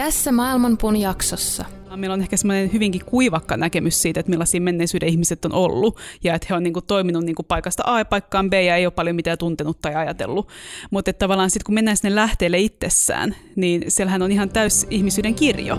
Tässä Maailmanpuun jaksossa. Meillä on ehkä semmoinen hyvinkin kuivakka näkemys siitä, että millaisia menneisyyden ihmiset on ollut ja että he on niinku toiminut niinku paikasta A paikkaan B ja ei ole paljon mitään tuntenut tai ajatellut. Mutta tavallaan sitten kun mennään sinne lähteelle itsessään, niin siellähän on ihan täys ihmisyyden kirjo.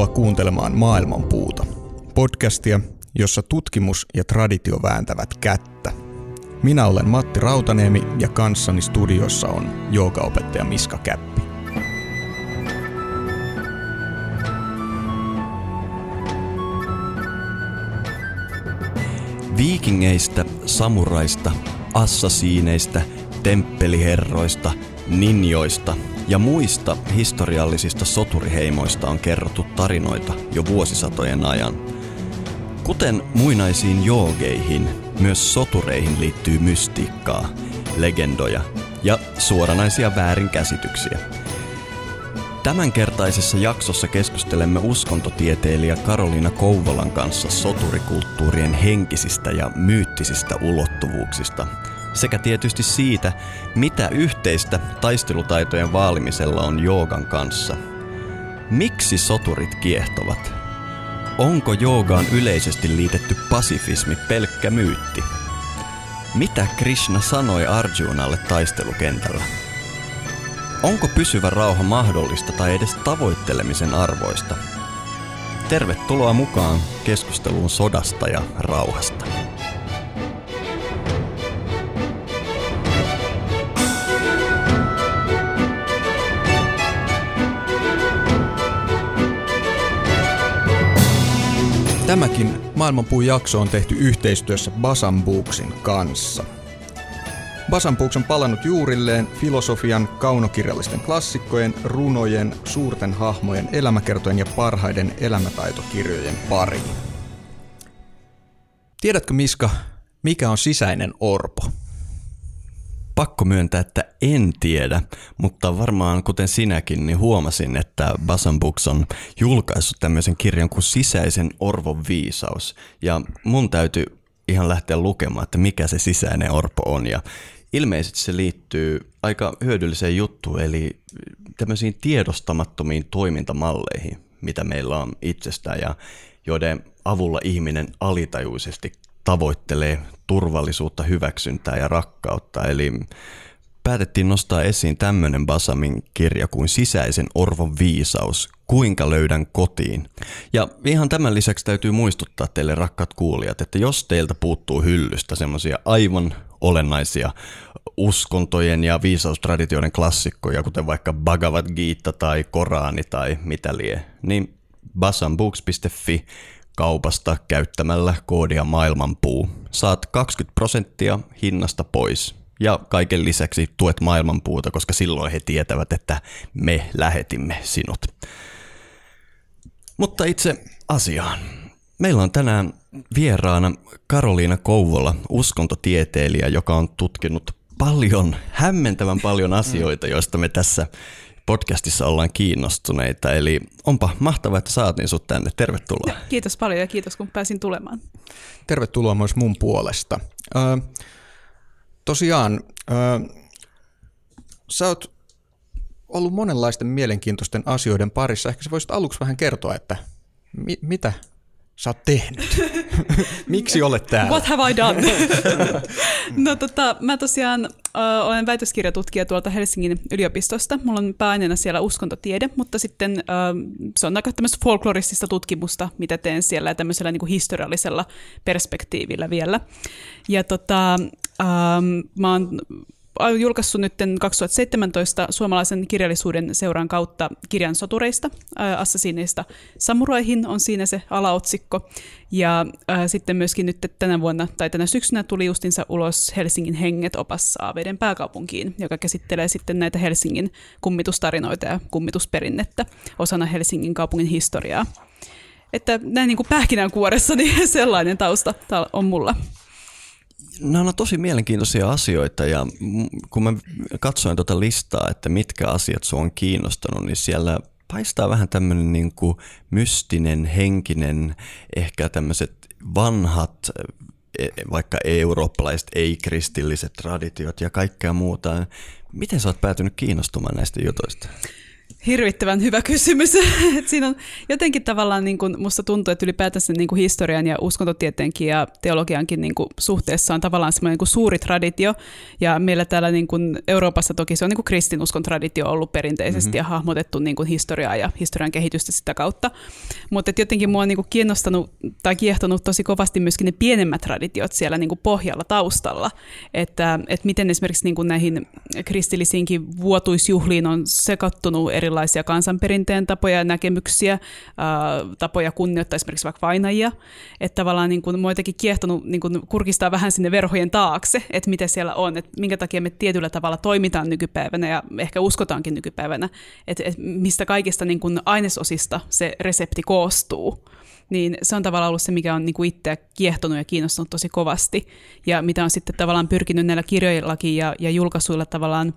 Tervetuloa kuuntelemaan Maailmanpuuta, podcastia, jossa tutkimus ja traditio vääntävät kättä. Minä olen Matti Rautaniemi ja kanssani studiossa on joogaopettaja Miska Käppi. Viikingeistä, samuraista, assasiineista, temppeliherroista, ninjoista ja muista historiallisista soturiheimoista on kerrottu tarinoita jo vuosisatojen ajan. Kuten muinaisiin joogeihin, myös sotureihin liittyy mystiikkaa, legendoja ja suoranaisia väärinkäsityksiä. Tämänkertaisessa jaksossa keskustelemme uskontotieteilijä Karoliina Kouvolan kanssa soturikulttuurien henkisistä ja myyttisistä ulottuvuuksista – sekä tietysti siitä, mitä yhteistä taistelutaitojen vaalimisella on joogan kanssa. Miksi soturit kiehtovat? Onko joogaan yleisesti liitetty pasifismi pelkkä myytti? Mitä Krishna sanoi Arjunalle taistelukentällä? Onko pysyvä rauha mahdollista tai edes tavoittelemisen arvoista? Tervetuloa mukaan keskusteluun sodasta ja rauhasta. Tämäkin Maailmanpuun jakso on tehty yhteistyössä Basambuuksin kanssa. Basambuuks on palannut juurilleen filosofian, kaunokirjallisten klassikkojen, runojen, suurten hahmojen, elämäkertojen ja parhaiden elämätaitokirjojen pariin. Tiedätkö Miska, mikä on sisäinen orpo? Pakko myöntää, että en tiedä, mutta varmaan kuten sinäkin, niin huomasin, että Basan Books on julkaissut tämmöisen kirjan kuin Sisäisen orvon viisaus. Ja mun täytyy ihan lähteä lukemaan, että mikä se sisäinen orpo on. Ja ilmeisesti se liittyy aika hyödylliseen juttuun, eli tämmöisiin tiedostamattomiin toimintamalleihin, mitä meillä on itsestään ja joiden avulla ihminen alitajuisesti tavoittelee turvallisuutta, hyväksyntää ja rakkautta. Eli päätettiin nostaa esiin tämmöinen Basamin kirja kuin Sisäisen orvon viisaus, kuinka löydän kotiin. Ja ihan tämän lisäksi täytyy muistuttaa teille rakkaat kuulijat, että jos teiltä puuttuu hyllystä semmoisia aivan olennaisia uskontojen ja viisaustraditioiden klassikkoja, kuten vaikka Bhagavad Gita tai Korani tai mitä lie, niin basanbooks.fi kaupasta käyttämällä koodia maailmanpuu. Saat 20 prosenttia hinnasta pois ja kaiken lisäksi tuet maailmanpuuta, koska silloin he tietävät, että me lähetimme sinut. Mutta itse asiaan. Meillä on tänään vieraana Karoliina Kouvola, uskontotieteilijä, joka on tutkinut paljon, hämmentävän paljon asioita, joista me tässä podcastissa ollaan kiinnostuneita. Eli onpa mahtavaa, että saatiin sut tänne. Tervetuloa. Kiitos paljon ja kiitos, kun pääsin tulemaan. Tervetuloa myös mun puolesta. Ö, tosiaan, ö, sä oot ollut monenlaisten mielenkiintoisten asioiden parissa. Ehkä sä voisit aluksi vähän kertoa, että mi- mitä sä oot tehnyt? Miksi olet täällä? What have I done? no tota, mä tosiaan äh, olen väitöskirjatutkija tuolta Helsingin yliopistosta. Mulla on pääaineena siellä uskontotiede, mutta sitten äh, se on aika tämmöistä folkloristista tutkimusta, mitä teen siellä ja tämmöisellä niin kuin historiallisella perspektiivillä vielä. Ja tota, äh, mä oon julkaissut nyt 2017 suomalaisen kirjallisuuden seuran kautta kirjan sotureista, assasiineista samuroihin on siinä se alaotsikko. Ja äh, sitten myöskin nyt tänä vuonna tai tänä syksynä tuli justinsa ulos Helsingin henget opas Aaveiden pääkaupunkiin, joka käsittelee sitten näitä Helsingin kummitustarinoita ja kummitusperinnettä osana Helsingin kaupungin historiaa. Että näin niin kuin pähkinänkuoressa niin sellainen tausta on mulla. Nämä on tosi mielenkiintoisia asioita ja kun mä katsoin tuota listaa, että mitkä asiat sua on kiinnostanut, niin siellä paistaa vähän tämmöinen niin kuin mystinen, henkinen, ehkä tämmöiset vanhat, e, vaikka eurooppalaiset, ei-kristilliset traditiot ja kaikkea muuta. Miten sä oot päätynyt kiinnostumaan näistä jutuista? Hirvittävän hyvä kysymys. Et siinä on jotenkin tavallaan, niin kun musta tuntuu, että ylipäätänsä niin historian ja uskontotieteenkin ja teologiankin niin suhteessa on tavallaan semmoinen niin suuri traditio. Ja meillä täällä niin kun Euroopassa toki se on niin kristinuskon traditio ollut perinteisesti mm-hmm. ja hahmotettu niin historiaa ja historian kehitystä sitä kautta. Mutta jotenkin mua on niin kiinnostanut tai kiehtonut tosi kovasti myöskin ne pienemmät traditiot siellä niin pohjalla taustalla. Että, että miten esimerkiksi niin näihin kristillisiinkin vuotuisjuhliin on sekattunut eri erilaisia kansanperinteen tapoja ja näkemyksiä, ää, tapoja kunnioittaa esimerkiksi vaikka vainajia. Että tavallaan niin kuin, jotenkin kiehtonut niin kuin, kurkistaa vähän sinne verhojen taakse, että mitä siellä on, että minkä takia me tietyllä tavalla toimitaan nykypäivänä ja ehkä uskotaankin nykypäivänä, että, että mistä kaikista niin kuin, ainesosista se resepti koostuu niin se on tavallaan ollut se, mikä on niin itseä kiehtonut ja kiinnostunut tosi kovasti. Ja mitä on sitten tavallaan pyrkinyt näillä kirjoillakin ja, ja julkaisuilla tavallaan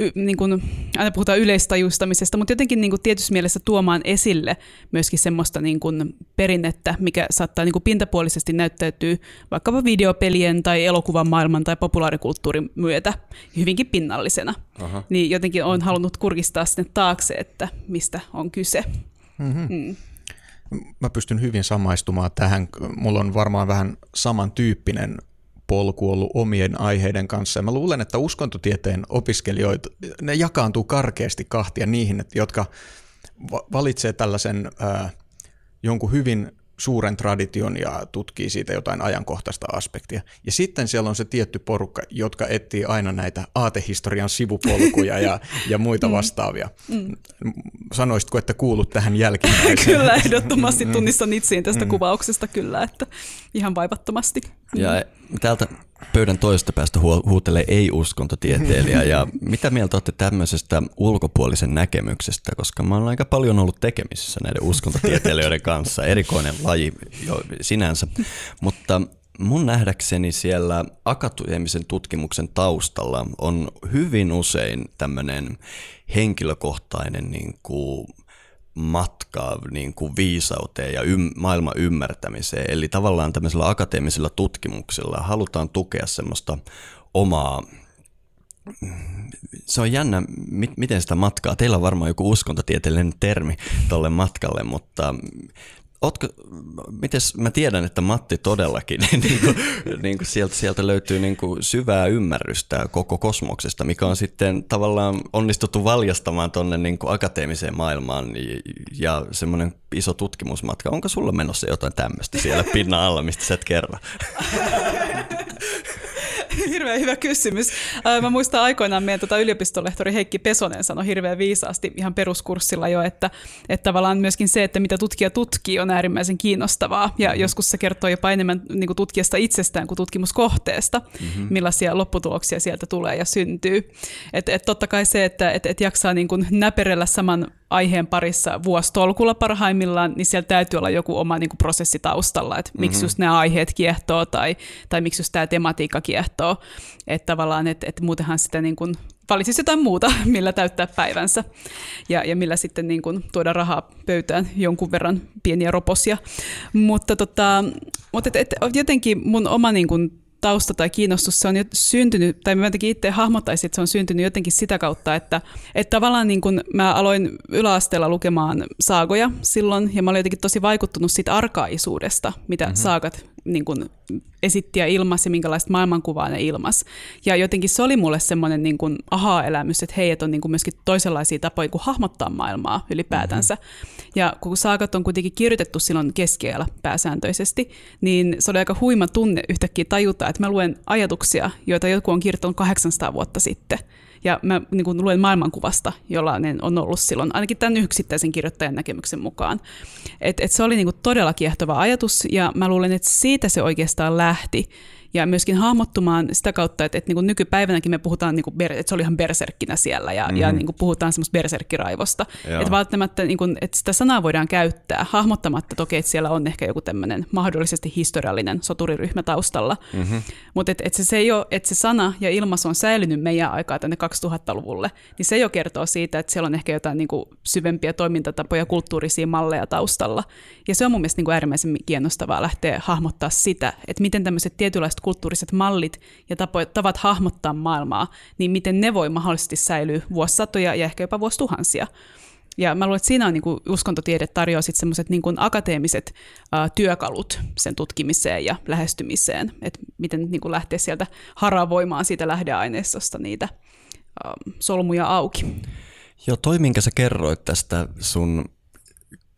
y, niin kuin, aina puhutaan yleistajustamisesta, mutta jotenkin niin kuin tietyssä mielessä tuomaan esille myöskin semmoista niin kuin perinnettä, mikä saattaa niin kuin pintapuolisesti näyttäytyä vaikkapa videopelien tai elokuvan maailman tai populaarikulttuurin myötä hyvinkin pinnallisena. Aha. Niin jotenkin olen halunnut kurkistaa sinne taakse, että mistä on kyse. Mm-hmm. Mm. Mä pystyn hyvin samaistumaan tähän. Mulla on varmaan vähän samantyyppinen polku ollut omien aiheiden kanssa. Ja mä luulen, että uskontotieteen opiskelijoita, ne jakaantuu karkeasti kahtia niihin, jotka valitsee tällaisen ää, jonkun hyvin suuren tradition ja tutkii siitä jotain ajankohtaista aspektia. Ja sitten siellä on se tietty porukka, jotka etsii aina näitä aatehistorian sivupolkuja ja, ja muita mm. vastaavia. Mm. Sanoisitko, että kuulut tähän jälkimmäiseen? kyllä, ehdottomasti mm. tunnistan itsein tästä mm. kuvauksesta kyllä, että ihan vaivattomasti. Ja täältä pöydän toisesta päästä huutelee ei-uskontotieteilijä. Ja mitä mieltä olette tämmöisestä ulkopuolisen näkemyksestä, koska mä oon aika paljon ollut tekemisissä näiden uskontotieteilijöiden kanssa, erikoinen laji jo sinänsä, mutta mun nähdäkseni siellä akateemisen tutkimuksen taustalla on hyvin usein tämmöinen henkilökohtainen niin kuin matka niin kuin viisauteen ja ym, maailman ymmärtämiseen. Eli tavallaan tämmöisellä akateemisella tutkimuksella halutaan tukea semmoista omaa se on jännä, miten sitä matkaa. Teillä on varmaan joku uskontotieteellinen termi tolle matkalle, mutta Ootko, mites, mä tiedän, että Matti todellakin, niin kuin, niin kuin sieltä, sieltä löytyy niin kuin syvää ymmärrystä koko kosmoksesta, mikä on sitten tavallaan onnistuttu valjastamaan tuonne niin akateemiseen maailmaan ja semmoinen iso tutkimusmatka. Onko sulla menossa jotain tämmöistä siellä pinnan alla, mistä sä et kerro? hirveän hyvä kysymys. Mä muistan aikoinaan meidän tota yliopistolehtori Heikki Pesonen sanoi hirveän viisaasti ihan peruskurssilla jo, että, että tavallaan myöskin se, että mitä tutkija tutkii, on äärimmäisen kiinnostavaa. Ja mm-hmm. joskus se kertoo jopa enemmän niin kuin tutkijasta itsestään kuin tutkimuskohteesta, mm-hmm. millaisia lopputuloksia sieltä tulee ja syntyy. Et, et totta kai se, että et, et jaksaa niin kuin näperellä saman aiheen parissa vuostolkulla parhaimmillaan, niin siellä täytyy olla joku oma niin kuin prosessi taustalla, että miksi mm-hmm. just nämä aiheet kiehtoo tai, tai miksi just tämä tematiikka kiehtoo. Että tavallaan, että, että muutenhan sitä niin kuin valitsisi jotain muuta, millä täyttää päivänsä ja, ja millä sitten niin kuin tuoda rahaa pöytään jonkun verran pieniä roposia. Mutta, tota, mutta et, et, jotenkin mun oma niin kuin tausta tai kiinnostus, se on jo syntynyt, tai mä jotenkin itse hahmottaisin, että se on syntynyt jotenkin sitä kautta, että, että tavallaan niin kun mä aloin yläasteella lukemaan saagoja silloin, ja mä olin jotenkin tosi vaikuttunut siitä arkaisuudesta, mitä mm-hmm. saagat niin kuin esitti ja ilmas ja minkälaista maailmankuvaa ne ilmas. Ja jotenkin se oli mulle semmoinen niin kuin aha-elämys, että hei, että on niin kuin myöskin toisenlaisia tapoja kuin hahmottaa maailmaa ylipäätänsä. Mm-hmm. Ja kun saakat on kuitenkin kirjoitettu silloin keskiajalla pääsääntöisesti, niin se oli aika huima tunne yhtäkkiä tajuta, että mä luen ajatuksia, joita joku on kirjoittanut 800 vuotta sitten – ja mä niin kuin luen maailmankuvasta, jolla on ollut silloin, ainakin tämän yksittäisen kirjoittajan näkemyksen mukaan. Et, et se oli niin kuin todella kiehtova ajatus, ja mä luulen, että siitä se oikeastaan lähti ja myöskin hahmottumaan sitä kautta, että, että niin kuin nykypäivänäkin me puhutaan, niin kuin, että se oli ihan berserkkinä siellä ja, mm. ja niin kuin puhutaan semmoista berserkkiraivosta. Että välttämättä, niin kuin, että sitä sanaa voidaan käyttää hahmottamatta toki, että siellä on ehkä joku tämmöinen mahdollisesti historiallinen soturiryhmä taustalla. Mm-hmm. Mutta että, että se, se, ei ole, että se sana ja ilmaisu on säilynyt meidän aikaa tänne 2000-luvulle, niin se jo kertoo siitä, että siellä on ehkä jotain niin kuin syvempiä toimintatapoja, kulttuurisia malleja taustalla. Ja se on mun mielestä niin kuin äärimmäisen kiinnostavaa lähteä hahmottaa sitä, että miten tämmöiset tietynlaiset erilaiset kulttuuriset mallit ja tavat hahmottaa maailmaa, niin miten ne voi mahdollisesti säilyä vuosisatoja ja ehkä jopa vuosituhansia. Ja mä luulen, että siinä on niin kuin uskontotiede tarjoaa sitten semmoiset niin akateemiset uh, työkalut sen tutkimiseen ja lähestymiseen, että miten niin kuin lähteä sieltä haravoimaan siitä lähdeaineistosta niitä uh, solmuja auki. Joo, toi minkä sä kerroit tästä sun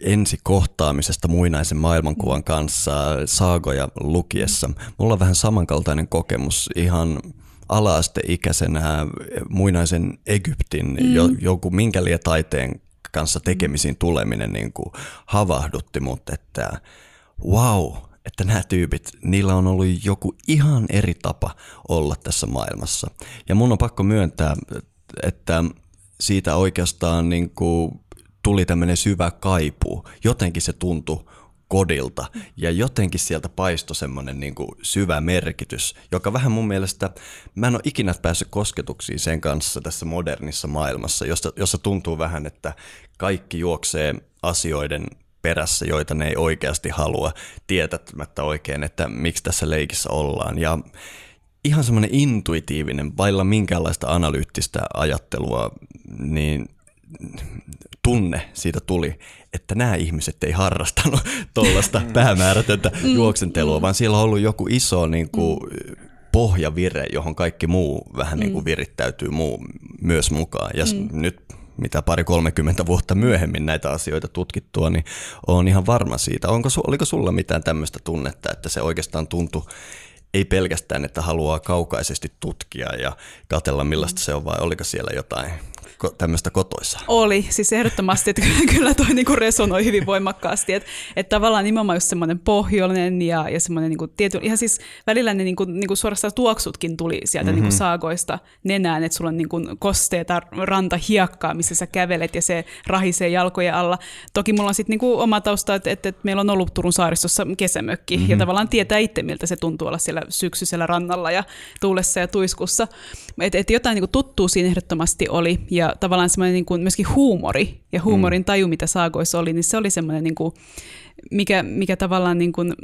ensikohtaamisesta muinaisen maailmankuvan kanssa saagoja lukiessa. Mulla on vähän samankaltainen kokemus ihan ala-asteikäisenä muinaisen Egyptin mm. jo, joku minkä taiteen kanssa tekemisiin tuleminen niin kuin havahdutti mut, että wow, että nämä tyypit, niillä on ollut joku ihan eri tapa olla tässä maailmassa. Ja mun on pakko myöntää, että siitä oikeastaan niin kuin tuli tämmöinen syvä kaipuu. Jotenkin se tuntui kodilta ja jotenkin sieltä paistoi semmoinen niin kuin syvä merkitys, joka vähän mun mielestä, mä en ole ikinä päässyt kosketuksiin sen kanssa tässä modernissa maailmassa, jossa, jossa tuntuu vähän, että kaikki juoksee asioiden perässä, joita ne ei oikeasti halua, tietämättä oikein, että miksi tässä leikissä ollaan. Ja ihan semmoinen intuitiivinen, vailla minkäänlaista analyyttistä ajattelua, niin tunne siitä tuli, että nämä ihmiset ei harrastanut tuollaista mm. päämäärätöntä mm. juoksentelua, vaan siellä on ollut joku iso niin kuin, mm. pohjavire, johon kaikki muu vähän niin kuin virittäytyy muu myös mukaan. Ja nyt mitä pari 30 vuotta myöhemmin näitä asioita tutkittua, niin on ihan varma siitä. Onko, oliko sulla mitään tämmöistä tunnetta, että se oikeastaan tuntui ei pelkästään, että haluaa kaukaisesti tutkia ja katella millaista se on, vai oliko siellä jotain tämmöistä kotoissa? Oli, siis ehdottomasti, että kyllä toi niinku resonoi hyvin voimakkaasti, että, että tavallaan nimenomaan just semmoinen pohjoinen ja, ja semmoinen niinku tiety, ihan siis välillä ne niinku, niinku suorastaan tuoksutkin tuli sieltä mm-hmm. niinku saagoista nenään, että sulla on niinku kosteeta ranta hiekkaa, missä sä kävelet ja se rahisee jalkojen alla. Toki mulla on sitten niinku oma tausta, että, että, että meillä on ollut Turun saaristossa kesämökki mm-hmm. ja tavallaan tietää itse, miltä se tuntuu olla siellä syksyisellä rannalla ja tuulessa ja tuiskussa. Että et jotain niinku tuttuu siinä ehdottomasti oli ja tavallaan semmoinen niin kuin myöskin huumori ja huumorin mm. taju, mitä saagoissa oli, niin se oli semmoinen, niin kuin, mikä, mikä tavallaan niin kuin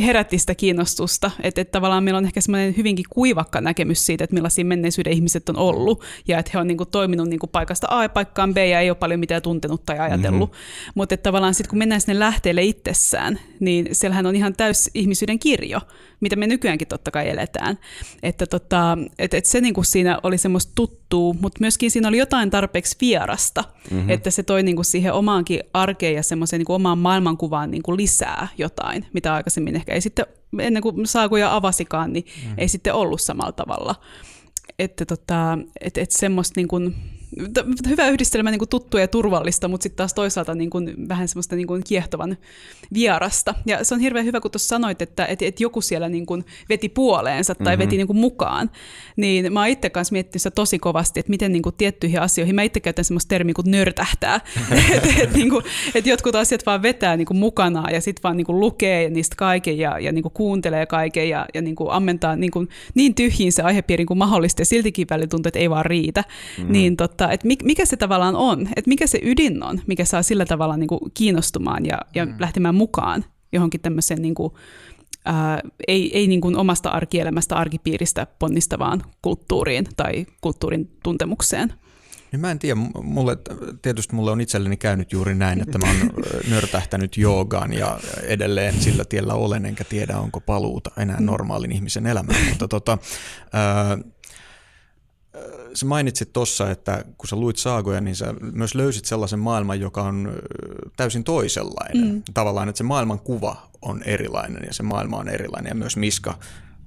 herätti sitä kiinnostusta, että, että tavallaan meillä on ehkä semmoinen hyvinkin kuivakka näkemys siitä, että millaisia menneisyyden ihmiset on ollut, ja että he on niin kuin toiminut niin kuin paikasta A paikkaan B, ja ei ole paljon mitään tuntenut tai ajatellut. Mm-hmm. Mutta että tavallaan sitten kun mennään sinne lähteelle itsessään, niin siellähän on ihan täys ihmisyyden kirjo, mitä me nykyäänkin totta kai eletään. Että tota, et, et se niin kuin siinä oli semmoista tuttuu, mutta myöskin siinä oli jotain tarpeeksi vierasta, mm-hmm. että se toi niin kuin siihen omaankin arkeen ja semmoiseen niin omaan maailmankuvaan niin kuin lisää jotain, mitä aikaisemmin ehkä ei sitten, ennen kuin saakuja avasikaan, niin mm. ei sitten ollut samalla tavalla. Että tota, et, et semmoista niin kuin, hyvä yhdistelmä niin kuin tuttua ja turvallista, mutta sitten taas toisaalta niin kuin, vähän semmoista niin kuin kiehtovan vierasta. Ja se on hirveän hyvä, kun tuossa sanoit, että, että, että joku siellä niin kuin veti puoleensa tai mm-hmm. veti niin kuin mukaan. Niin mä oon itse kanssa miettinyt sitä tosi kovasti, että miten niin kuin tiettyihin asioihin, mä itse käytän semmoista termiä kuin nörtähtää. että et, niin kuin, et jotkut asiat vaan vetää niin kuin mukanaan ja sitten vaan niin kuin lukee niistä kaiken ja, ja niin kuin kuuntelee kaiken ja, ja niin kuin ammentaa niin, kuin, niin tyhjiin se aihepiirin kuin mahdollista ja siltikin välillä tuntuu, että ei vaan riitä. Mm-hmm. Niin tota, tota, että mikä se tavallaan on, että mikä se ydin on, mikä saa sillä tavalla niin kuin kiinnostumaan ja, ja mm. lähtemään mukaan johonkin tämmöiseen niin kuin, ää, ei, ei niin kuin omasta arkielämästä, arkipiiristä ponnistavaan kulttuuriin tai kulttuurin tuntemukseen. Niin mä en tiedä, mulle, tietysti mulle on itselleni käynyt juuri näin, että mä oon nörtähtänyt joogaan ja edelleen sillä tiellä olen, enkä tiedä onko paluuta enää normaalin ihmisen elämään, mutta tota, ää, sä mainitsit tuossa, että kun sä luit saagoja, niin sä myös löysit sellaisen maailman, joka on täysin toisenlainen. Mm. Tavallaan, että se maailman kuva on erilainen ja se maailma on erilainen ja myös Miska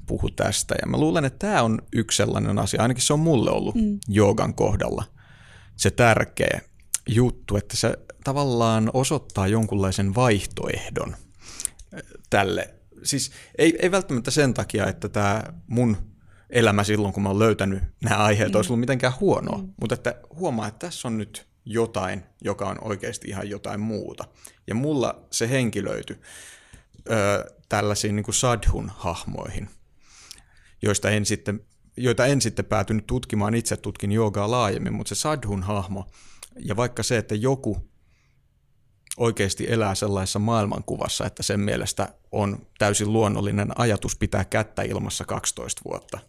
puhu tästä. Ja mä luulen, että tämä on yksi sellainen asia, ainakin se on mulle ollut mm. joogan kohdalla se tärkeä juttu, että se tavallaan osoittaa jonkunlaisen vaihtoehdon tälle. Siis ei, ei välttämättä sen takia, että tämä mun elämä silloin, kun mä oon löytänyt nämä aiheet, mm. olisi ollut mitenkään huonoa, mm. mutta että huomaa, että tässä on nyt jotain, joka on oikeasti ihan jotain muuta. Ja mulla se henkilöity ö, tällaisiin niin kuin sadhun hahmoihin, joista en sitten, joita en sitten päätynyt tutkimaan, itse tutkin joogaa laajemmin, mutta se sadhun hahmo, ja vaikka se, että joku oikeasti elää sellaisessa maailmankuvassa, että sen mielestä on täysin luonnollinen ajatus pitää kättä ilmassa 12 vuotta,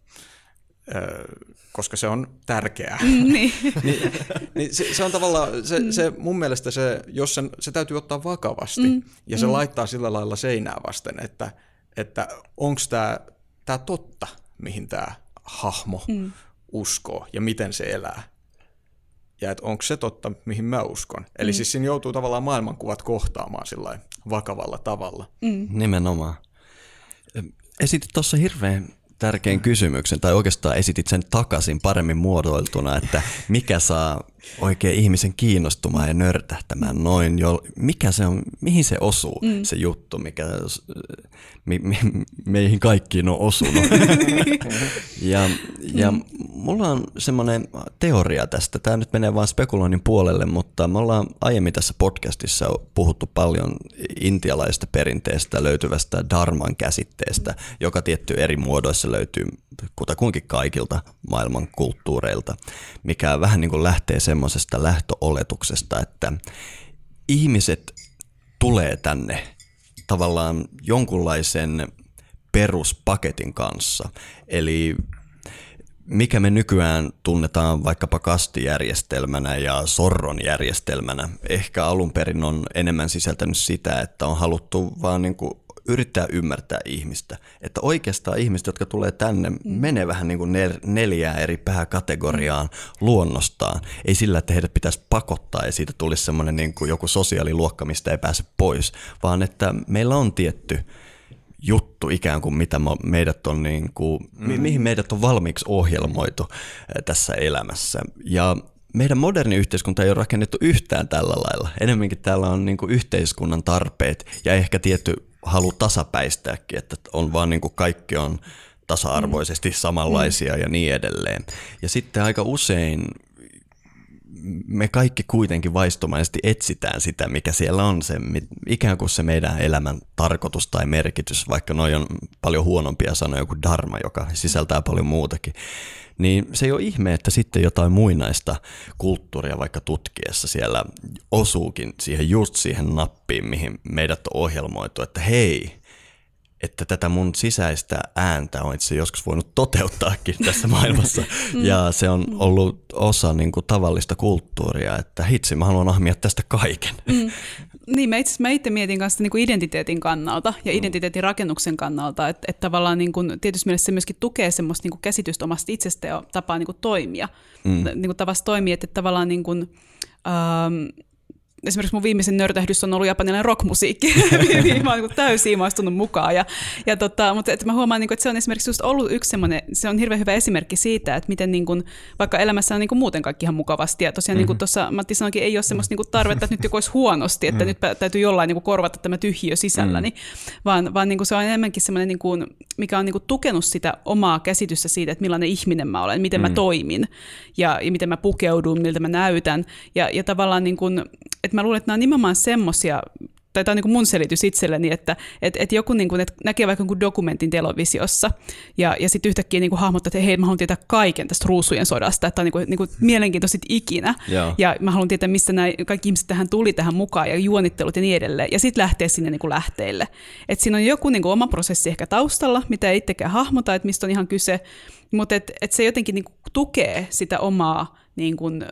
koska se on tärkeää. Mm, niin. niin, niin se, se on tavallaan, se, se mun mielestä se, jos sen, se täytyy ottaa vakavasti mm. ja se mm. laittaa sillä lailla seinää vasten, että, että onko tämä totta, mihin tämä hahmo mm. uskoo ja miten se elää. Ja että onko se totta, mihin mä uskon. Eli mm. siis siinä joutuu tavallaan maailmankuvat kohtaamaan sillä vakavalla tavalla. Mm. Nimenomaan. Esitit tuossa hirveän tärkeän kysymyksen, tai oikeastaan esitit sen takaisin paremmin muodoiltuna, että mikä saa oikein ihmisen kiinnostumaan ja nörtähtämään noin, jo, mikä se on, mihin se osuu mm. se juttu, mikä mi, mi, meihin kaikkiin on osunut. ja ja mm. mulla on semmoinen teoria tästä, tämä nyt menee vain spekuloinnin puolelle, mutta me ollaan aiemmin tässä podcastissa puhuttu paljon intialaisesta perinteestä löytyvästä dharman käsitteestä, joka tietty eri muodoissa löytyy kutakuinkin kaikilta maailman kulttuureilta, mikä vähän niin kuin lähtee semmoisesta lähtöoletuksesta, että ihmiset tulee tänne tavallaan jonkunlaisen peruspaketin kanssa. Eli mikä me nykyään tunnetaan vaikkapa kastijärjestelmänä ja sorron järjestelmänä, ehkä alun perin on enemmän sisältänyt sitä, että on haluttu vaan niin kuin yrittää ymmärtää ihmistä. Että oikeastaan ihmiset, jotka tulee tänne, mm. menee vähän niin kuin nel- neljää eri pääkategoriaan mm. luonnostaan. Ei sillä, että heidät pitäisi pakottaa ja siitä tulisi semmoinen niin kuin joku sosiaaliluokka, mistä ei pääse pois, vaan että meillä on tietty juttu ikään kuin mitä meidät on niin kuin, mm. mi- mihin meidät on valmiiksi ohjelmoitu tässä elämässä. Ja meidän moderni yhteiskunta ei ole rakennettu yhtään tällä lailla. Enemmänkin täällä on niin yhteiskunnan tarpeet ja ehkä tietty halu tasapäistääkin, että on vaan niin kuin kaikki on tasa-arvoisesti samanlaisia mm. ja niin edelleen. Ja sitten aika usein me kaikki kuitenkin vaistomaisesti etsitään sitä, mikä siellä on, se, ikään kuin se meidän elämän tarkoitus tai merkitys, vaikka noin on paljon huonompia sanoja kuin dharma, joka sisältää paljon muutakin niin se ei ole ihme, että sitten jotain muinaista kulttuuria vaikka tutkiessa siellä osuukin siihen just siihen nappiin, mihin meidät on ohjelmoitu, että hei, että tätä mun sisäistä ääntä on itse joskus voinut toteuttaakin tässä maailmassa. Mm. Ja se on ollut osa niin kuin tavallista kulttuuria, että hitsi, mä haluan ahmia tästä kaiken. Mm. Niin, mä itse, mä itse mietin kanssa niin kuin identiteetin kannalta ja mm. identiteetin rakennuksen kannalta, että, että tavallaan niin kuin, tietysti mielessä se myöskin tukee semmoista niin kuin käsitystä omasta itsestä ja tapaa niin kuin toimia. Mm. Niin kuin tavasta toimia, että, että tavallaan niin kuin, ähm, esimerkiksi mun viimeisen nörtähdys on ollut japanilainen rockmusiikki, mä oon niin täysin imaistunut mukaan. Ja, ja tota, mutta että mä huomaan, niin kuin, että se on esimerkiksi just ollut yksi semmoinen, se on hirveän hyvä esimerkki siitä, että miten niin kuin, vaikka elämässä on niin kuin muuten kaikki ihan mukavasti. Ja tosiaan mm-hmm. niin kuin mhm. tuossa Matti sanoikin, ei ole semmoista niin kuin tarvetta, että nyt joku olisi huonosti, että mm-hmm. nyt täytyy jollain niin kuin korvata tämä tyhjiö sisälläni, mm-hmm. vaan, vaan niin kuin se on enemmänkin semmoinen, niin kuin, mikä on niin kuin tukenut sitä omaa käsitystä siitä, että millainen ihminen mä olen, miten mm-hmm. mä toimin ja, ja miten mä pukeudun, miltä mä näytän. Ja, ja tavallaan niin kuin, että mä luulen, että nämä on nimenomaan semmoisia, tai tämä on niin mun selitys itselleni, että et, et joku niin kuin, että näkee vaikka jonkun dokumentin televisiossa, ja, ja sitten yhtäkkiä niin kuin hahmottaa, että hei, mä haluan tietää kaiken tästä ruusujen sodasta, että on niin kuin, niin kuin mielenkiintoisit ikinä, yeah. ja mä haluan tietää, mistä nämä kaikki ihmiset tähän tuli tähän mukaan, ja juonittelut ja niin edelleen, ja sitten lähtee sinne niin kuin lähteille. Että siinä on joku niin kuin oma prosessi ehkä taustalla, mitä ei itsekään hahmota, että mistä on ihan kyse, mutta et, et se jotenkin niin kuin tukee sitä omaa niin kuin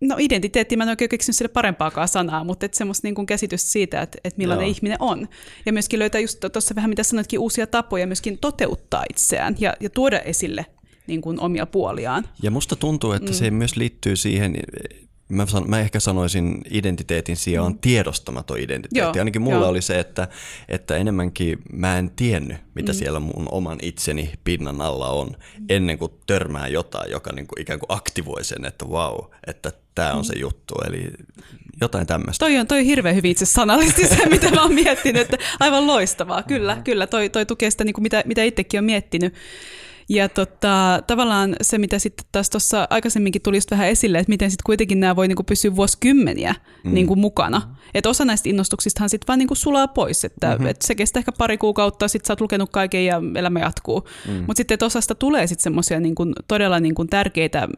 no identiteetti, mä en oikein keksinyt sille parempaakaan sanaa, mutta et semmoista niin kuin käsitystä siitä, että, että millainen Joo. ihminen on. Ja myöskin löytää just tuossa vähän mitä sanoitkin, uusia tapoja myöskin toteuttaa itseään ja, ja tuoda esille niin kuin omia puoliaan. Ja musta tuntuu, että mm. se myös liittyy siihen, mä, san, mä ehkä sanoisin identiteetin sijaan mm. tiedostamaton identiteetti. Joo, Ainakin mulla joo. oli se, että, että enemmänkin mä en tiennyt, mitä mm. siellä mun oman itseni pinnan alla on, ennen kuin törmää jotain, joka niin kuin ikään kuin aktivoi sen, että wow, että tämä on se juttu. Eli jotain tämmöistä. Toi on, toi on hirveän hyvin itse sanallisesti se, mitä mä oon miettinyt, että aivan loistavaa. Kyllä, mm-hmm. kyllä, toi, toi tukee sitä, niin kuin mitä, mitä itsekin on miettinyt. Ja tota, tavallaan se, mitä sitten taas tuossa aikaisemminkin tuli just vähän esille, että miten sitten kuitenkin nämä voi niinku pysyä vuosikymmeniä mm. niinku mukana. Mm. Että osa näistä innostuksistahan sitten vaan niinku sulaa pois, että mm-hmm. et se kestää ehkä pari kuukautta, sitten sä oot lukenut kaiken ja elämä jatkuu. Mm. Mutta sitten, että osasta tulee sitten semmoisia niinku todella niinku tärkeitä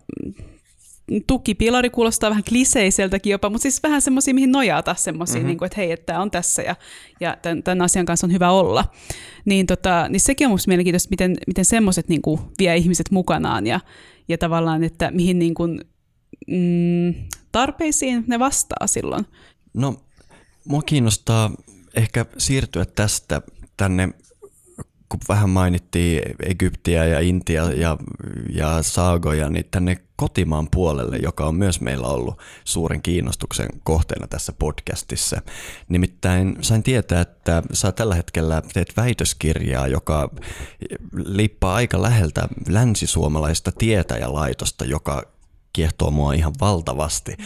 tukipilari kuulostaa vähän kliseiseltäkin jopa, mutta siis vähän semmoisia, mihin nojata semmoisia, mm-hmm. niin kuin, että hei, että tämä on tässä ja, ja tämän, tämän asian kanssa on hyvä olla. Niin, tota, niin sekin on minusta mielenkiintoista, miten, miten semmoiset niin kuin, vie ihmiset mukanaan ja, ja tavallaan, että mihin niin kuin, mm, tarpeisiin ne vastaa silloin. No, mua kiinnostaa ehkä siirtyä tästä tänne kun vähän mainittiin Egyptiä ja Intia ja, ja saagoja, niin tänne kotimaan puolelle, joka on myös meillä ollut suuren kiinnostuksen kohteena tässä podcastissa. Nimittäin sain tietää, että sä tällä hetkellä teet väitöskirjaa, joka liippaa aika läheltä länsisuomalaista tietäjälaitosta, joka kiehtoo mua ihan valtavasti.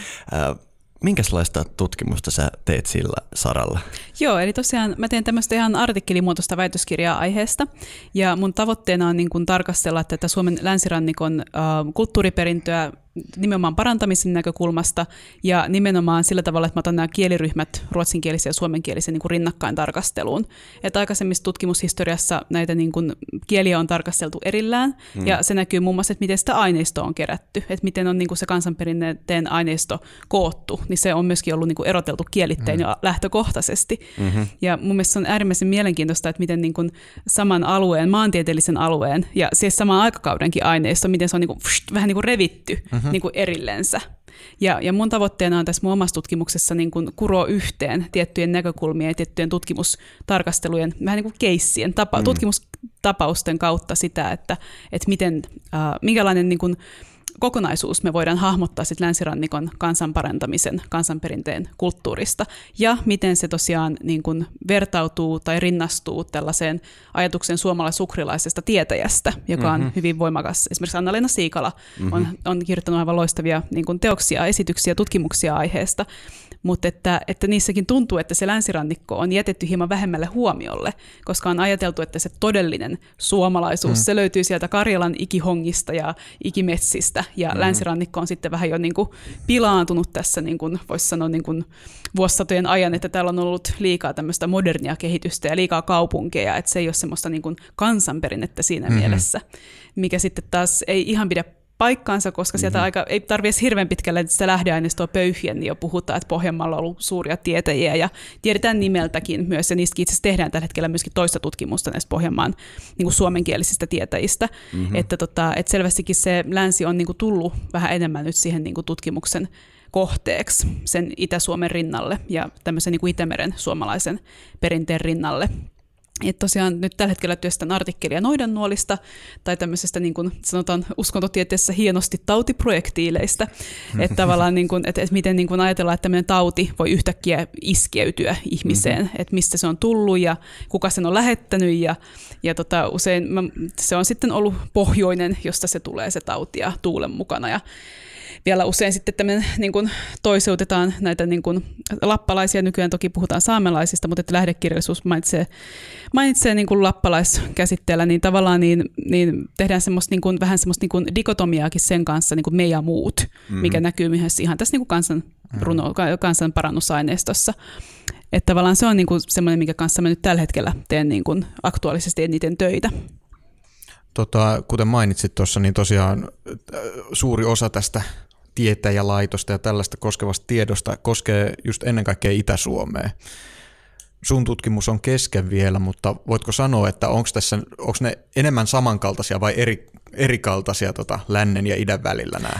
Minkälaista tutkimusta sä teet sillä saralla? Joo, eli tosiaan mä teen tämmöistä ihan artikkelimuotoista väitöskirjaa aiheesta, ja mun tavoitteena on niin kuin tarkastella tätä Suomen länsirannikon äh, kulttuuriperintöä nimenomaan parantamisen näkökulmasta ja nimenomaan sillä tavalla, että mä otan nämä kieliryhmät, ruotsinkielisen ja suomenkielisen niin kuin rinnakkain tarkasteluun. Että aikaisemmissa tutkimushistoriassa näitä niin kuin, kieliä on tarkasteltu erillään mm. ja se näkyy muun muassa, että miten sitä aineistoa on kerätty, että miten on niin kuin se kansanperinteen aineisto koottu, niin se on myöskin ollut niin kuin eroteltu kielittein mm. jo lähtökohtaisesti. Mm-hmm. Ja mun mielestä se on äärimmäisen mielenkiintoista, että miten niin kuin saman alueen, maantieteellisen alueen ja siis saman aikakaudenkin aineisto, miten se on niin kuin, pst, vähän niin kuin revitty mm-hmm mm-hmm. niin kuin erillensä. Ja, ja mun tavoitteena on tässä mun omassa tutkimuksessa niin kuin kuroa yhteen tiettyjen näkökulmien ja tiettyjen tutkimustarkastelujen, vähän niin kuin keissien, tapa, mm. tutkimustapausten kautta sitä, että, että miten, äh, minkälainen niin kuin, kokonaisuus me voidaan hahmottaa sit länsirannikon kansanparantamisen, kansanperinteen kulttuurista ja miten se tosiaan niin kun vertautuu tai rinnastuu tällaiseen ajatuksen suomalaisukrilaisesta tietäjästä, joka on mm-hmm. hyvin voimakas. Esimerkiksi Anna-Leena Siikala mm-hmm. on, on kirjoittanut aivan loistavia niin kun teoksia, esityksiä, tutkimuksia aiheesta mutta että, että niissäkin tuntuu, että se länsirannikko on jätetty hieman vähemmälle huomiolle, koska on ajateltu, että se todellinen suomalaisuus, mm. se löytyy sieltä Karjalan ikihongista ja ikimetsistä, ja mm. länsirannikko on sitten vähän jo niin kuin pilaantunut tässä, niin kuin voisi sanoa niin kuin vuosisatojen ajan, että täällä on ollut liikaa tämmöistä modernia kehitystä ja liikaa kaupunkeja, että se ei ole semmoista niin kuin kansanperinnettä siinä mm-hmm. mielessä, mikä sitten taas ei ihan pidä paikkaansa, koska sieltä mm-hmm. aika, ei tarvitse hirveän pitkälle että sitä lähdeaineistoa pöyhiä, niin jo puhutaan, että Pohjanmaalla on ollut suuria tietäjiä ja tiedetään nimeltäkin myös, ja niistä itse asiassa tehdään tällä hetkellä myöskin toista tutkimusta näistä Pohjanmaan niin kuin suomenkielisistä tietäjistä, mm-hmm. että, tota, että selvästikin se länsi on niin kuin tullut vähän enemmän nyt siihen niin kuin tutkimuksen kohteeksi sen Itä-Suomen rinnalle ja tämmöisen niin kuin Itämeren suomalaisen perinteen rinnalle. Et tosiaan nyt tällä hetkellä työstän artikkelia noidannuolista tai tämmöisestä niin kuin sanotaan uskontotieteessä hienosti tautiprojektiileistä, että tavallaan niin kuin, että, että miten niin kuin ajatellaan, että tämmöinen tauti voi yhtäkkiä iskeytyä ihmiseen, mm-hmm. että mistä se on tullut ja kuka sen on lähettänyt ja, ja tota, usein mä, se on sitten ollut pohjoinen, josta se tulee se tauti ja tuulen mukana ja vielä usein sitten tämmöinen, niin kuin toiseutetaan näitä niin kuin lappalaisia, nykyään toki puhutaan saamelaisista, mutta että lähdekirjallisuus mainitsee, mainitsee niin kuin lappalaiskäsitteellä, niin tavallaan niin, niin tehdään semmoista niin kuin, vähän semmoista niin kuin dikotomiaakin sen kanssa, niin kuin me ja muut, mm-hmm. mikä näkyy myös ihan tässä niin kuin kansan, mm-hmm. runo, kansan parannusaineistossa. Että tavallaan se on niin kuin semmoinen, minkä kanssa mä nyt tällä hetkellä teen niin kuin aktuaalisesti eniten töitä. Tota, kuten mainitsit tuossa, niin tosiaan äh, suuri osa tästä tietäjälaitosta ja tällaista koskevasta tiedosta koskee just ennen kaikkea Itä-Suomea. Sun tutkimus on kesken vielä, mutta voitko sanoa, että onko tässä, onko ne enemmän samankaltaisia vai eri, erikaltaisia tota, lännen ja idän välillä nämä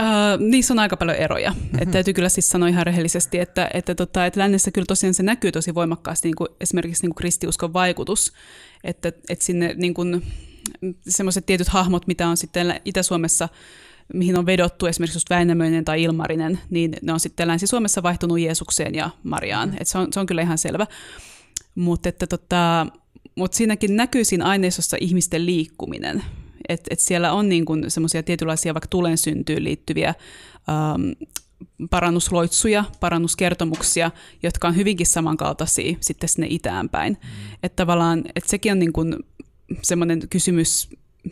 Uh, niissä on aika paljon eroja. Mm-hmm. Että täytyy kyllä siis sanoa ihan rehellisesti, että, että, tota, että lännessä kyllä tosiaan se näkyy tosi voimakkaasti niin kuin esimerkiksi niin kuin kristiuskon vaikutus, että, että sinne niin kuin, semmoiset tietyt hahmot, mitä on sitten Itä-Suomessa mihin on vedottu esimerkiksi just Väinämöinen tai Ilmarinen, niin ne on sitten Länsi-Suomessa vaihtunut Jeesukseen ja Mariaan. Mm. Et se, on, se on kyllä ihan selvä. Mutta että tota, mut siinäkin näkyy siinä aineistossa ihmisten liikkuminen. Että et siellä on niin semmoisia tietynlaisia vaikka tulen syntyyn liittyviä ähm, parannusloitsuja, parannuskertomuksia, jotka on hyvinkin samankaltaisia sitten sinne itäänpäin. Mm. Että tavallaan, että sekin on niin kuin semmoinen kysymys,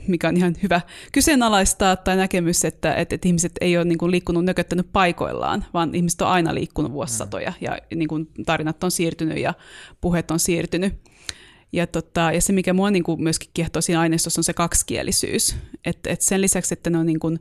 mikä on ihan hyvä kyseenalaistaa tai näkemys, että, että, että ihmiset ei ole niin kuin liikkunut nököttänyt paikoillaan, vaan ihmiset on aina liikkunut vuosisatoja ja niin kuin tarinat on siirtynyt ja puheet on siirtynyt. Ja, tota, ja se, mikä mua niin kuin myöskin kiehtoo siinä aineistossa, on se kaksikielisyys. Et, et sen lisäksi, että ne on niin kuin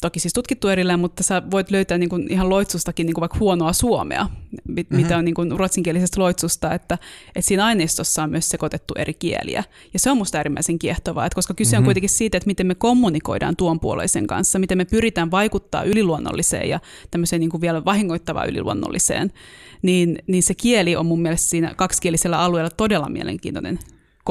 toki siis tutkittu erillään, mutta sä voit löytää niin kuin ihan loitsustakin niin kuin vaikka huonoa suomea, mit, mm-hmm. mitä on niin kuin ruotsinkielisestä loitsusta, että, että siinä aineistossa on myös sekoitettu eri kieliä. Ja se on musta äärimmäisen kiehtovaa, että koska kyse mm-hmm. on kuitenkin siitä, että miten me kommunikoidaan tuon puoleisen kanssa, miten me pyritään vaikuttaa yliluonnolliseen ja tämmöiseen niin kuin vielä vahingoittavaan yliluonnolliseen, niin, niin se kieli on mun mielestä siinä kaksikielisellä alueella todella mielenkiintoinen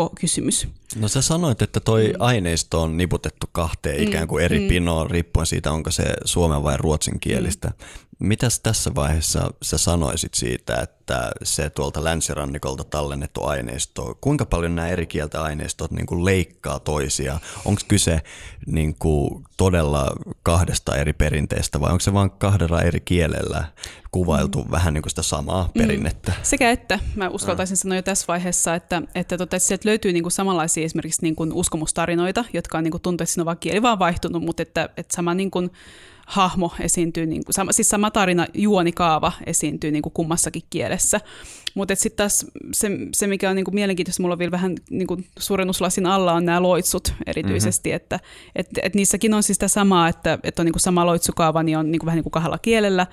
kysymys. No sä sanoit, että toi mm. aineisto on niputettu kahteen mm. ikään kuin eri mm. pinoon, riippuen siitä, onko se suomen vai ruotsinkielistä. Mm. Mitäs tässä vaiheessa sä sanoisit siitä, että se tuolta länsirannikolta tallennettu aineisto, kuinka paljon nämä eri kieltä aineistot niin kuin leikkaa toisia? Onko kyse niin kuin todella kahdesta eri perinteestä vai onko se vain kahdella eri kielellä kuvailtu mm. vähän niin kuin sitä samaa mm. perinnettä? Sekä että. Mä uskaltaisin mm. sanoa jo tässä vaiheessa, että, että tota, sieltä löytyy niin kuin samanlaisia esimerkiksi niin kuin uskomustarinoita, jotka on niin kuin tuntuu, että siinä on vaan kieli vaan vaihtunut, mutta että, että sama niin kuin hahmo esiintyy, niin kuin, sama, siis sama tarina, juonikaava esiintyy niin kuin kummassakin kielessä. Mutta sitten taas se, se, mikä on niin kuin mielenkiintoista, mulla on vielä vähän niin kuin suurennuslasin alla, on nämä loitsut erityisesti, mm-hmm. että et, et niissäkin on siis sitä samaa, että, että on niin kuin sama loitsukaava, niin on niin kuin vähän niin kuin kahdella kielellä,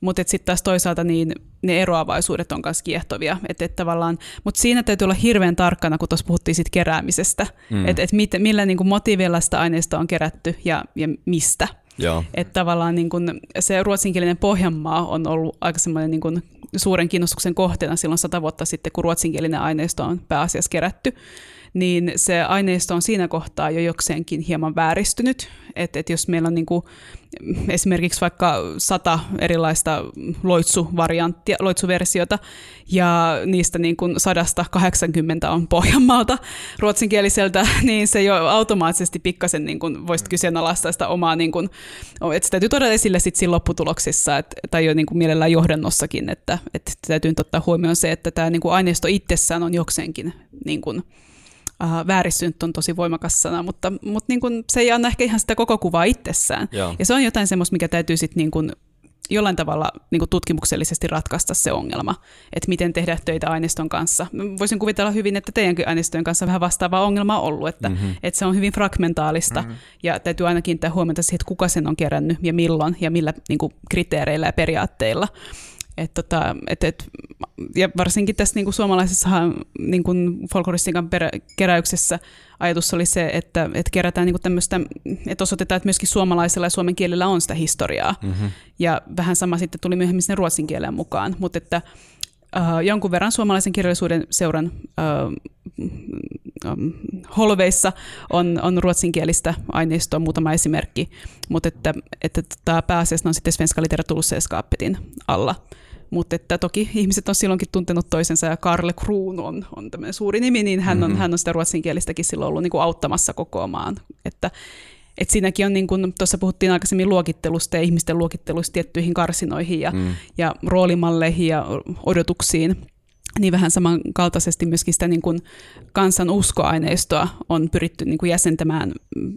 mutta sitten taas toisaalta niin ne eroavaisuudet on myös kiehtovia. Et, et tavallaan, mutta siinä täytyy olla hirveän tarkkana, kun tuossa puhuttiin sit keräämisestä, mm. että et millä niin kuin motiivilla sitä aineistoa on kerätty ja, ja mistä. Joo. Että tavallaan niin kun se ruotsinkielinen Pohjanmaa on ollut aika semmoinen niin kun suuren kiinnostuksen kohteena silloin sata vuotta sitten, kun ruotsinkielinen aineisto on pääasiassa kerätty niin se aineisto on siinä kohtaa jo jokseenkin hieman vääristynyt. Että et jos meillä on niinku esimerkiksi vaikka sata erilaista loitsuvarianttia, loitsuversiota, ja niistä niin kuin 180 on Pohjanmaalta ruotsinkieliseltä, niin se jo automaattisesti pikkasen niin kuin voisit kyseenalaistaa sitä omaa, niin että se täytyy todeta esille sit siinä lopputuloksissa, että, tai jo niin kuin mielellään johdannossakin, että, että täytyy ottaa huomioon se, että tämä niin kuin aineisto itsessään on jokseenkin niin uh, vääristynyt on tosi voimakas sana, mutta, mutta niin kuin, se ei anna ehkä ihan sitä koko kuvaa itsessään. Joo. Ja se on jotain semmoista, mikä täytyy sitten niin kuin jollain tavalla niin kuin tutkimuksellisesti ratkaista se ongelma, että miten tehdä töitä aineiston kanssa. Voisin kuvitella hyvin, että teidänkin aineistojen kanssa vähän vastaava ongelma on ollut, että, mm-hmm. että se on hyvin fragmentaalista mm-hmm. ja täytyy aina kiinnittää huomiota siihen, että kuka sen on kerännyt ja milloin ja millä niin kuin, kriteereillä ja periaatteilla. Et tota, et, et, ja varsinkin tässä niin kuin suomalaisessa niin kuin folkloristiikan keräyksessä ajatus oli se, että, että kerätään niin kuin tämmöistä, että osoitetaan, että myöskin suomalaisella ja suomen kielellä on sitä historiaa. Mm-hmm. Ja vähän sama sitten tuli myöhemmin sinne ruotsin kielen mukaan. Mutta että uh, jonkun verran suomalaisen kirjallisuuden seuran uh, um, holveissa on, on ruotsinkielistä aineistoa, muutama esimerkki, mutta että, että tämä pääasiassa on sitten Svenska litteratursällskappetin alla. Mutta että toki ihmiset on silloinkin tuntenut toisensa ja Karle Kruun on, on tämmöinen suuri nimi, niin hän on, mm-hmm. hän on sitä ruotsinkielistäkin silloin ollut niin kuin auttamassa kokoamaan. Että, et siinäkin on, niin kuin tuossa puhuttiin aikaisemmin luokittelusta ja ihmisten luokittelusta tiettyihin karsinoihin ja, mm. ja roolimalleihin ja odotuksiin niin vähän samankaltaisesti myöskin sitä niin kuin kansan uskoaineistoa on pyritty niin kuin jäsentämään mm,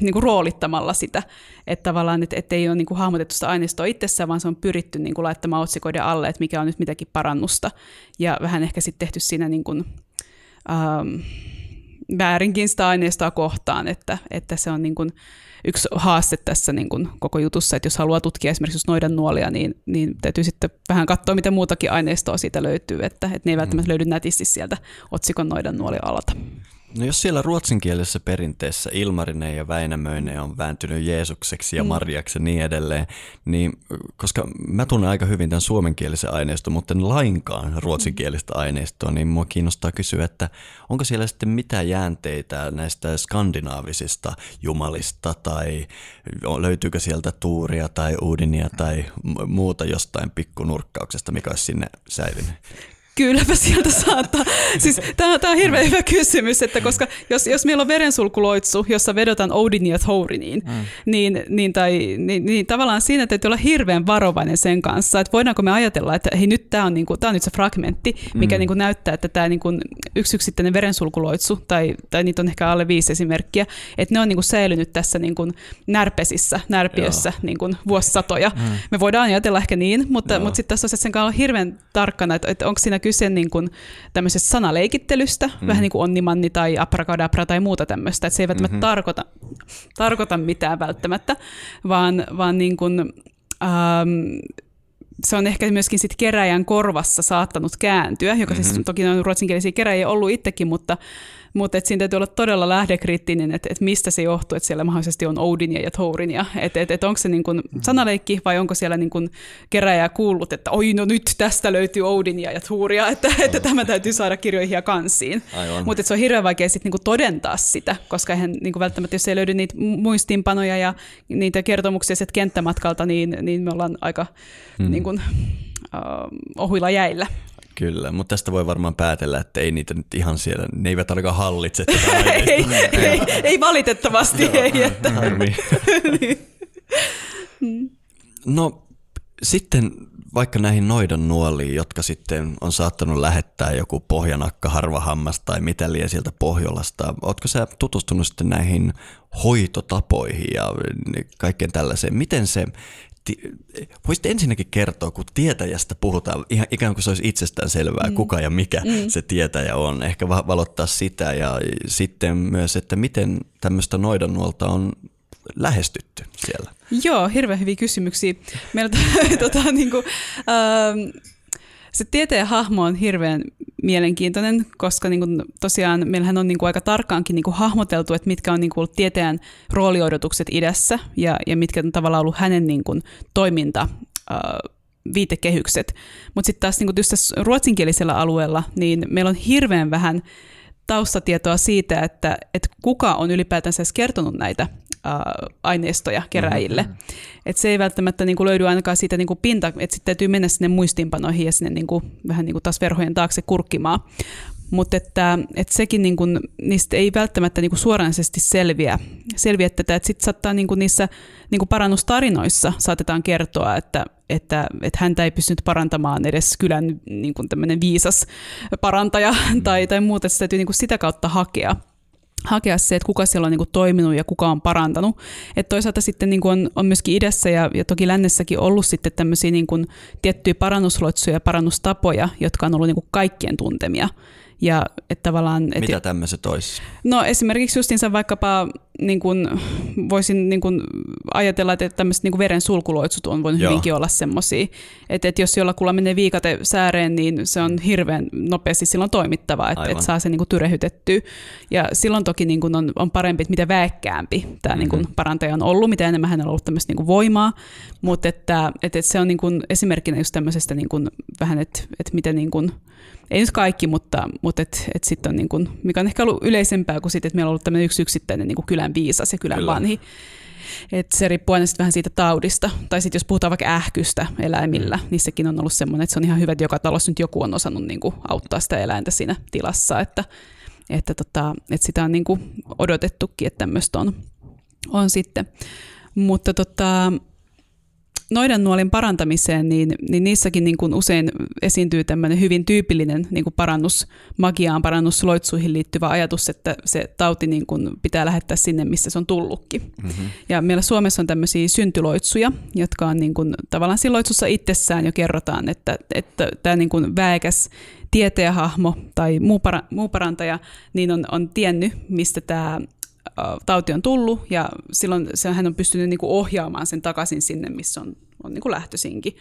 niin kuin roolittamalla sitä, että tavallaan et, et ei ole niin kuin hahmotettu sitä aineistoa itsessään, vaan se on pyritty niin kuin laittamaan otsikoiden alle, että mikä on nyt mitäkin parannusta, ja vähän ehkä sitten tehty siinä niin kuin, ähm, väärinkin sitä aineistoa kohtaan, että, että se on niin kuin, yksi haaste tässä niin kuin koko jutussa, että jos haluaa tutkia esimerkiksi noidan nuolia, niin, niin täytyy sitten vähän katsoa, mitä muutakin aineistoa siitä löytyy, että, että ne ei välttämättä mm. löydy nätisti sieltä otsikon noidan nuoli alta. No jos siellä ruotsinkielisessä perinteessä Ilmarinen ja Väinämöinen on vääntynyt Jeesukseksi ja mm. Marjaksi ja niin edelleen, niin koska mä tunnen aika hyvin tämän suomenkielisen aineiston, mutta en lainkaan ruotsinkielistä aineistoa, niin mua kiinnostaa kysyä, että onko siellä sitten mitään jäänteitä näistä skandinaavisista jumalista tai löytyykö sieltä Tuuria tai Uudinia tai muuta jostain pikkunurkkauksesta, mikä olisi sinne säilynyt? Kylläpä sieltä saattaa. Siis tämä, tämä on hirveän hyvä kysymys, että koska jos, jos meillä on verensulkuloitsu, jossa vedotaan Odiniin ja Thouriniin, mm. niin, niin, tai, niin, niin, tavallaan siinä täytyy olla hirveän varovainen sen kanssa, että voidaanko me ajatella, että hei nyt tämä on, niinku, tämä on nyt se fragmentti, mikä mm. niinku näyttää, että tämä niinku yksi yksittäinen verensulkuloitsu, tai, tai niitä on ehkä alle viisi esimerkkiä, että ne on niinku säilynyt tässä niinku närpesissä, närpiössä niinku vuosisatoja. Mm. Me voidaan ajatella ehkä niin, mutta, mutta sitten tässä on sen kanssa hirveän tarkkana, että, että onko siinä kyse niin kuin tämmöisestä sanaleikittelystä, mm. vähän niin kuin onnimanni tai abracadabra tai muuta tämmöistä, että se ei välttämättä mm-hmm. tarkoita, tarkoita mitään välttämättä, vaan, vaan niin kuin, ähm, se on ehkä myöskin sit keräjän korvassa saattanut kääntyä, joka siis mm-hmm. siis toki on ruotsinkielisiä keräjiä ollut itsekin, mutta, mutta et siinä täytyy olla todella lähdekriittinen, että et mistä se johtuu, että siellä mahdollisesti on Odinia ja Thorinia. Että et, et onko se niin kun sanaleikki vai onko siellä niin kun keräjä kuullut, että oi no nyt tästä löytyy Odinia ja Thoria, että, että tämä täytyy saada kirjoihin ja kansiin. Mutta se on hirveän vaikea sitten niin todentaa sitä, koska eihän niin välttämättä, jos ei löydy niitä muistiinpanoja ja niitä kertomuksia sieltä kenttämatkalta, niin, niin me ollaan aika hmm. niin uh, ohuilla jäillä. Kyllä, mutta tästä voi varmaan päätellä, että ei niitä nyt ihan siellä, ne eivät ainakaan hallitse tätä ei, ei, ei, valitettavasti. ei, että. Niin. no sitten vaikka näihin noidan nuoliin, jotka sitten on saattanut lähettää joku pohjanakka, harvahammas tai mitä liian sieltä Pohjolasta, ootko sä tutustunut sitten näihin hoitotapoihin ja kaikkeen tällaiseen? Miten se voisit ensinnäkin kertoa, kun tietäjästä puhutaan, ihan ikään kuin se olisi itsestään selvää, mm. kuka ja mikä mm. se tietäjä on. Ehkä valottaa sitä ja sitten myös, että miten tämmöistä noidannuolta on lähestytty siellä? Joo, hirveän hyviä kysymyksiä. Meillä tota, niin kuin, ähm, se tieteen hahmo on hirveän mielenkiintoinen, koska niin kuin, tosiaan meillähän on niin kuin, aika tarkkaankin niin kuin, hahmoteltu, että mitkä on niin kuin, tieteen rooliodotukset idässä ja, ja mitkä on tavallaan ollut hänen niin kuin, toiminta viitekehykset. Mutta sitten taas niin tässä ruotsinkielisellä alueella, niin meillä on hirveän vähän taustatietoa siitä, että, että kuka on ylipäätänsä edes kertonut näitä aineistoja keräjille. Mm-hmm. Et se ei välttämättä niin kuin löydy ainakaan siitä niin kuin pinta, että sitten täytyy mennä sinne muistiinpanoihin ja sinne niin kuin, vähän niin kuin taas verhojen taakse kurkkimaan. Mutta että, että sekin niin kuin, niistä ei välttämättä niin kuin suoranaisesti selviä, selviä tätä, että sitten saattaa niin kuin niissä niin kuin parannustarinoissa saatetaan kertoa, että, että, että häntä ei pystynyt parantamaan edes kylän niin kuin viisas parantaja tai, tai muuta, että se täytyy niin kuin sitä kautta hakea hakea se, että kuka siellä on niin kuin toiminut ja kuka on parantanut. Et toisaalta sitten niin kuin on, on myöskin idässä ja, ja toki lännessäkin ollut sitten tämmöisiä niin kuin tiettyjä parannusloitsuja ja parannustapoja, jotka on ollut niin kuin kaikkien tuntemia. Ja, että tavallaan, et, Mitä tämmöiset olisi? No esimerkiksi justiinsa vaikkapa niin kun, voisin niin kun ajatella, että tämmöiset niin veren sulkuloitsut on voinut Joo. hyvinkin olla semmoisia. Että, että jos jollakulla menee viikate sääreen, niin se on hirveän nopeasti silloin toimittava, että, että saa se niin tyrehytettyä. Ja silloin toki niin kun on, on parempi, että mitä väekkäämpi tämä mm-hmm. niin parantaja on ollut, mitä enemmän hänellä on ollut tämmöistä niin voimaa. Mutta että, että, että se on niin kun esimerkkinä just tämmöisestä niin kun, vähän, että, että miten niin kun, ei nyt kaikki, mutta, mutta et, et sit on niin kun, mikä on ehkä ollut yleisempää kuin sit, että meillä on ollut tämmöinen yksi yksittäinen niin kylän viisas ja kylän Kyllä. vanhi. Et se riippuu aina vähän siitä taudista. Tai sitten jos puhutaan vaikka ähkystä eläimillä, mm. niin sekin on ollut semmoinen, että se on ihan hyvä, että joka talossa nyt joku on osannut niin kuin auttaa sitä eläintä siinä tilassa. Että, että, tota, että sitä on niin kuin odotettukin, että tämmöistä on, on sitten. Mutta tota, nuolin parantamiseen, niin, niin niissäkin niin kuin usein esiintyy tämmöinen hyvin tyypillinen niin kuin parannus magiaan, parannusloitsuihin liittyvä ajatus, että se tauti niin kuin pitää lähettää sinne, missä se on tullutkin. Mm-hmm. Ja meillä Suomessa on tämmöisiä syntyloitsuja, jotka on niin kuin, tavallaan siinä loitsussa itsessään jo kerrotaan, että, että tämä niin kuin väekäs tieteenhahmo tai muu, para, muu parantaja niin on, on tiennyt, mistä tämä tauti on tullut ja silloin se, hän on pystynyt niin kuin ohjaamaan sen takaisin sinne, missä on, on niin kuin lähtöisinkin.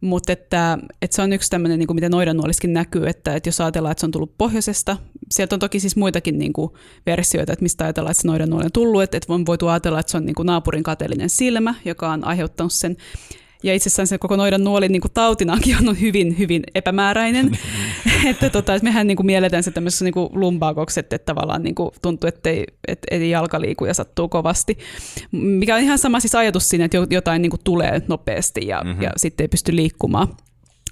Mutta että, että se on yksi tämmöinen, niin kuin miten noidannuoliskin näkyy, että, että jos ajatellaan, että se on tullut pohjoisesta sieltä on toki siis muitakin niin kuin versioita, että mistä ajatellaan, että se noidan on tullut, että, että on voitu ajatella, että se on niin kuin naapurin kateellinen silmä, joka on aiheuttanut sen. Ja itse asiassa se koko noidan nuoli niin kuin tautinakin on hyvin, hyvin epämääräinen. että, tota, että mehän niin kuin mielletään se tämmöisessä niin lumbaakoksi, että, tavallaan niin kuin tuntuu, että ei, että ei jalka liiku ja sattuu kovasti. Mikä on ihan sama siis ajatus siinä, että jotain niin kuin tulee nopeasti ja, mm-hmm. ja sitten ei pysty liikkumaan.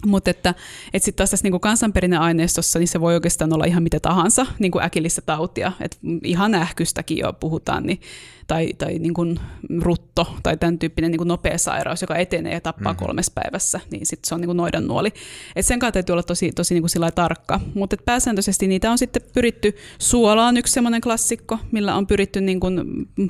Mutta että, että sitten taas tässä niinku kansanperinneaineistossa niin se voi oikeastaan olla ihan mitä tahansa niinku äkillistä tautia. Et ihan ähkystäkin jo puhutaan, niin, tai, tai niinku rutto tai tämän tyyppinen niinku nopea sairaus, joka etenee ja tappaa mm-hmm. kolmessa päivässä, niin sitten se on niinku noidan nuoli. Et sen kanssa täytyy olla tosi, tosi niinku tarkka. Mutta pääsääntöisesti niitä on sitten pyritty, suolaan yksi semmoinen klassikko, millä on pyritty niinku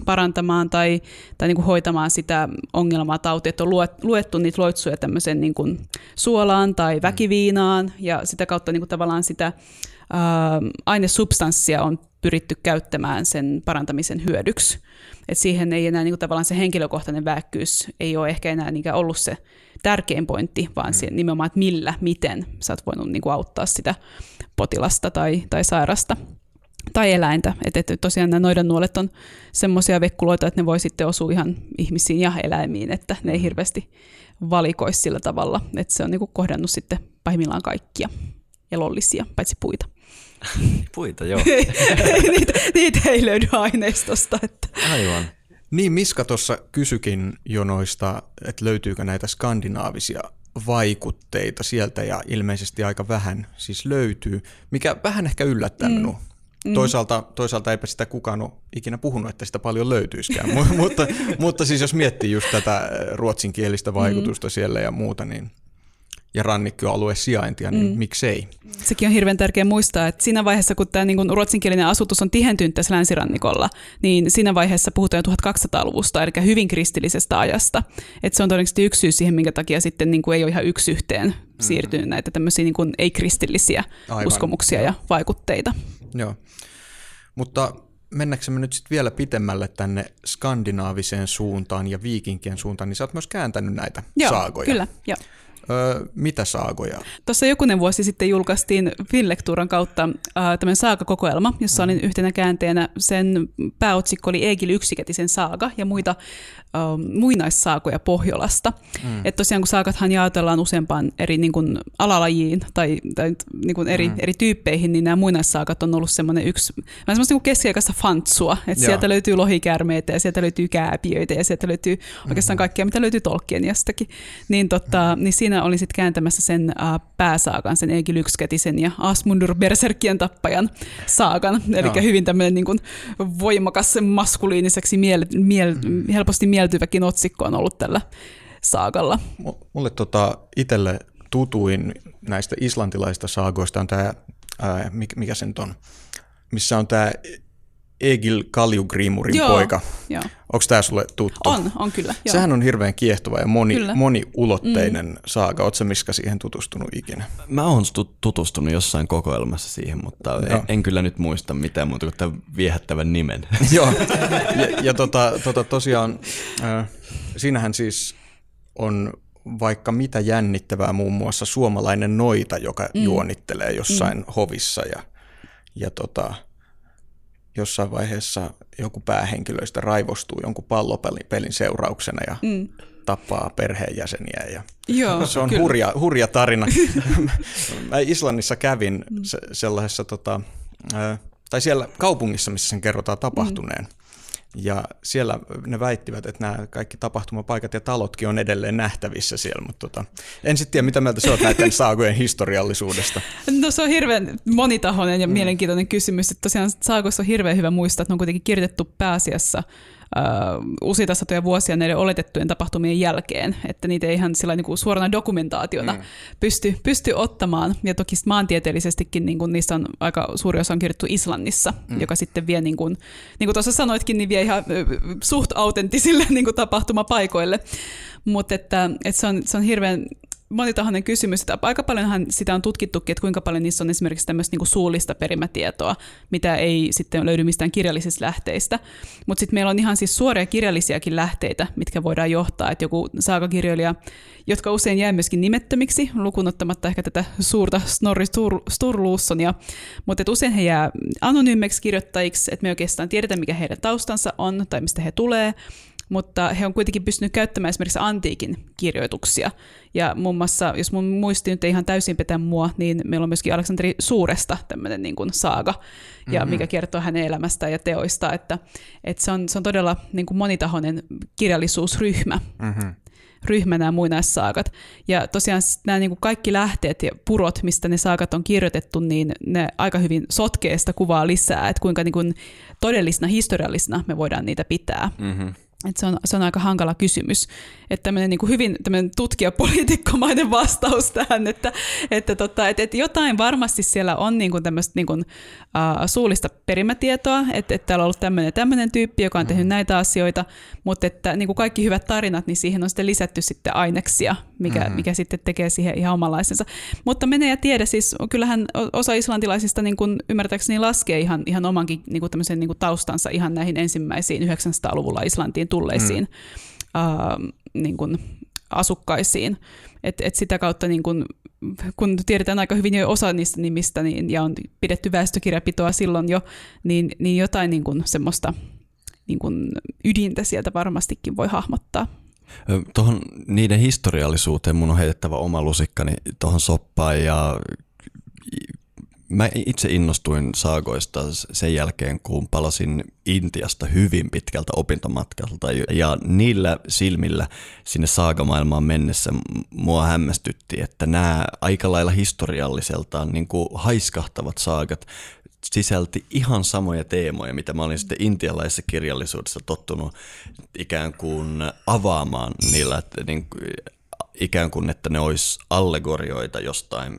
parantamaan tai, tai niinku hoitamaan sitä ongelmaa tautia, että on luettu niitä loitsuja tämmöisen niinku suolaan suolaan tai mm. väkiviinaan ja sitä kautta niin kuin tavallaan sitä ää, ainesubstanssia on pyritty käyttämään sen parantamisen hyödyksi. Et siihen ei enää niin kuin tavallaan se henkilökohtainen väkkyys ei ole ehkä enää niin ollut se tärkein pointti, vaan mm. nimenomaan, että millä, miten sä oot voinut niin kuin auttaa sitä potilasta tai, tai sairasta tai eläintä. Että et tosiaan nämä noidan nuolet on semmoisia vekkuloita, että ne voi sitten osua ihan ihmisiin ja eläimiin, että ne ei hirveästi valikoisi sillä tavalla, että se on niin kuin kohdannut sitten pahimmillaan kaikkia elollisia, paitsi puita. puita, joo. niitä, niitä ei löydy aineistosta. Että. Aivan. Niin, Miska tuossa kysykin jo noista, että löytyykö näitä skandinaavisia vaikutteita sieltä ja ilmeisesti aika vähän siis löytyy, mikä vähän ehkä yllättää mm. minua. Mm. Toisaalta, toisaalta eipä sitä kukaan ole ikinä puhunut, että sitä paljon löytyisikään, mutta, mutta siis jos miettii just tätä ruotsinkielistä vaikutusta mm. siellä ja muuta, niin ja rannikkoalueen sijaintia, niin mm. miksei? Sekin on hirveän tärkeää muistaa, että siinä vaiheessa, kun tämä niin ruotsinkielinen asutus on tihentynyt tässä länsirannikolla, niin siinä vaiheessa puhutaan 1200-luvusta, eli hyvin kristillisestä ajasta. Että se on todennäköisesti yksi syy siihen, minkä takia sitten niin kuin ei ole ihan yksi yhteen siirtynyt mm. näitä tämmöisiä niin kuin ei-kristillisiä Aivan. uskomuksia ja vaikutteita. Joo. Mutta mennäksemme nyt sitten vielä pitemmälle tänne skandinaaviseen suuntaan ja viikinkien suuntaan, niin sä oot myös kääntänyt näitä Joo, saagoja. kyllä, joo. Öö, mitä saagoja? Tuossa jokunen vuosi sitten julkaistiin Finlektuuran kautta äh, tämmöinen saagakokoelma, jossa oli yhtenä käänteenä sen pääotsikko oli Egil Yksikätisen saaga ja muita äh, muinaissaakoja Pohjolasta. Mm. Että tosiaan kun saagathan jaotellaan useampaan eri niin kuin, alalajiin tai, tai niin kuin eri, mm. eri tyyppeihin, niin nämä muinaissaakat on ollut semmoinen yksi, vähän semmoista niin keskiaikaista fantsua. Että sieltä löytyy lohikärmeitä ja sieltä löytyy kääpiöitä ja sieltä löytyy mm. oikeastaan kaikkea, mitä löytyy Tolkieniastakin. Niin, tota, mm. niin siinä oli sitten kääntämässä sen uh, pääsaakan, sen Egil Yksikätisen ja Asmundur Berserkien tappajan saakan. Eli hyvin tämmöinen niin kuin, voimakas maskuliiniseksi miel, miel, mm. helposti mieltyväkin otsikko on ollut tällä saakalla. Mulle tota, itselle tutuin näistä islantilaista saagoista on tämä, mikä se nyt on, missä on tämä Egil Kaljugrimurin joo, poika. Joo. Onko tämä sulle tuttu? On, on kyllä. Joo. Sehän on hirveän kiehtova ja moni, moniulotteinen mm. saaga. Oletko Miska siihen tutustunut ikinä? Mä oon tutustunut jossain kokoelmassa siihen, mutta en, en kyllä nyt muista mitään muuta kuin tämän viehättävän nimen. Joo, ja, ja tota, tota, tosiaan äh, siinähän siis on vaikka mitä jännittävää, muun muassa suomalainen noita, joka mm. juonittelee jossain mm. hovissa ja, ja tota, jossain vaiheessa joku päähenkilöistä raivostuu jonkun pallopelin seurauksena ja mm. tappaa perheenjäseniä. Ja Joo, se on hurja, hurja tarina. Mä Islannissa kävin mm. se, sellaisessa, tota, tai siellä kaupungissa, missä sen kerrotaan tapahtuneen. Mm. Ja siellä ne väittivät, että nämä kaikki tapahtumapaikat ja talotkin on edelleen nähtävissä siellä, mutta tota, en sitten tiedä, mitä mieltä sä oot näiden saagojen historiallisuudesta. No se on hirveän monitahoinen ja mm. mielenkiintoinen kysymys. Että tosiaan saagoissa on hirveän hyvä muistaa, että ne on kuitenkin kirjoitettu pääasiassa useita satoja vuosia näiden oletettujen tapahtumien jälkeen, että niitä ei ihan sillä niin kuin suorana dokumentaationa mm. pysty, pysty ottamaan. Ja toki maantieteellisestikin niin kuin niistä on aika suuri osa on kirjoittu Islannissa, mm. joka sitten vie, niin kuin, niin kuin tuossa sanoitkin, niin vie ihan suht autenttisille niin kuin tapahtumapaikoille. Mutta että, että se, on, se on hirveän monitahoinen kysymys. Että aika paljonhan sitä on tutkittukin, että kuinka paljon niissä on esimerkiksi tämmöistä niin suullista perimätietoa, mitä ei sitten löydy mistään kirjallisista lähteistä. Mutta sitten meillä on ihan siis suoria kirjallisiakin lähteitä, mitkä voidaan johtaa. Että joku saakakirjailija, jotka usein jää myöskin nimettömiksi, lukunottamatta ehkä tätä suurta Snorri Sturlusonia, mutta että usein he jää anonyymiksi kirjoittajiksi, että me oikeastaan tiedetään, mikä heidän taustansa on tai mistä he tulee, mutta he on kuitenkin pystynyt käyttämään esimerkiksi antiikin kirjoituksia. Ja muun muassa, jos mun muisti nyt ei ihan täysin petä mua, niin meillä on myöskin Aleksanteri Suuresta tämmöinen niin kuin saaga, ja mm-hmm. mikä kertoo hänen elämästään ja teoista, että, että se, on, se on todella niin kuin monitahoinen kirjallisuusryhmä. Mm-hmm ryhmä nämä muinaissaakat. Ja tosiaan nämä niin kuin kaikki lähteet ja purot, mistä ne saakat on kirjoitettu, niin ne aika hyvin sotkee sitä kuvaa lisää, että kuinka niin kuin todellisena, historiallisena me voidaan niitä pitää. Mm-hmm. Et se, on, se on aika hankala kysymys. Että tämmöinen niin hyvin tämmöinen tutkijapoliitikkomainen vastaus tähän, että, että, tota, että, että jotain varmasti siellä on niin kuin tämmöistä niin kuin, uh, suullista perimätietoa, että, että täällä on ollut tämmöinen tämmöinen tyyppi, joka on tehnyt mm. näitä asioita, mutta että niin kuin kaikki hyvät tarinat, niin siihen on sitten lisätty sitten aineksia, mikä, mm-hmm. mikä sitten tekee siihen ihan omanlaisensa. Mutta menee ja tiedä, siis kyllähän osa islantilaisista niin kuin ymmärtääkseni laskee ihan, ihan omankin niin kuin tämmöisen niin kuin taustansa ihan näihin ensimmäisiin 900-luvulla Islantiin tulleisiin mm. uh, niin kuin asukkaisiin. Et, et sitä kautta, niin kun, kun tiedetään aika hyvin jo osa niistä nimistä niin, ja on pidetty väestökirjapitoa silloin jo, niin, niin jotain niin kun, semmoista niin kun, ydintä sieltä varmastikin voi hahmottaa. Tuohon niiden historiallisuuteen mun on heitettävä oma lusikkani tuohon soppaan ja Mä itse innostuin saagoista sen jälkeen, kun palasin Intiasta hyvin pitkältä opintomatkalta. Ja niillä silmillä sinne saagamaailmaan mennessä mua hämmästytti, että nämä aika lailla historialliseltaan niin kuin haiskahtavat saagat sisälti ihan samoja teemoja, mitä mä olin sitten intialaisessa kirjallisuudessa tottunut ikään kuin avaamaan niillä, että niin, ikään kuin, että ne olisi allegorioita jostain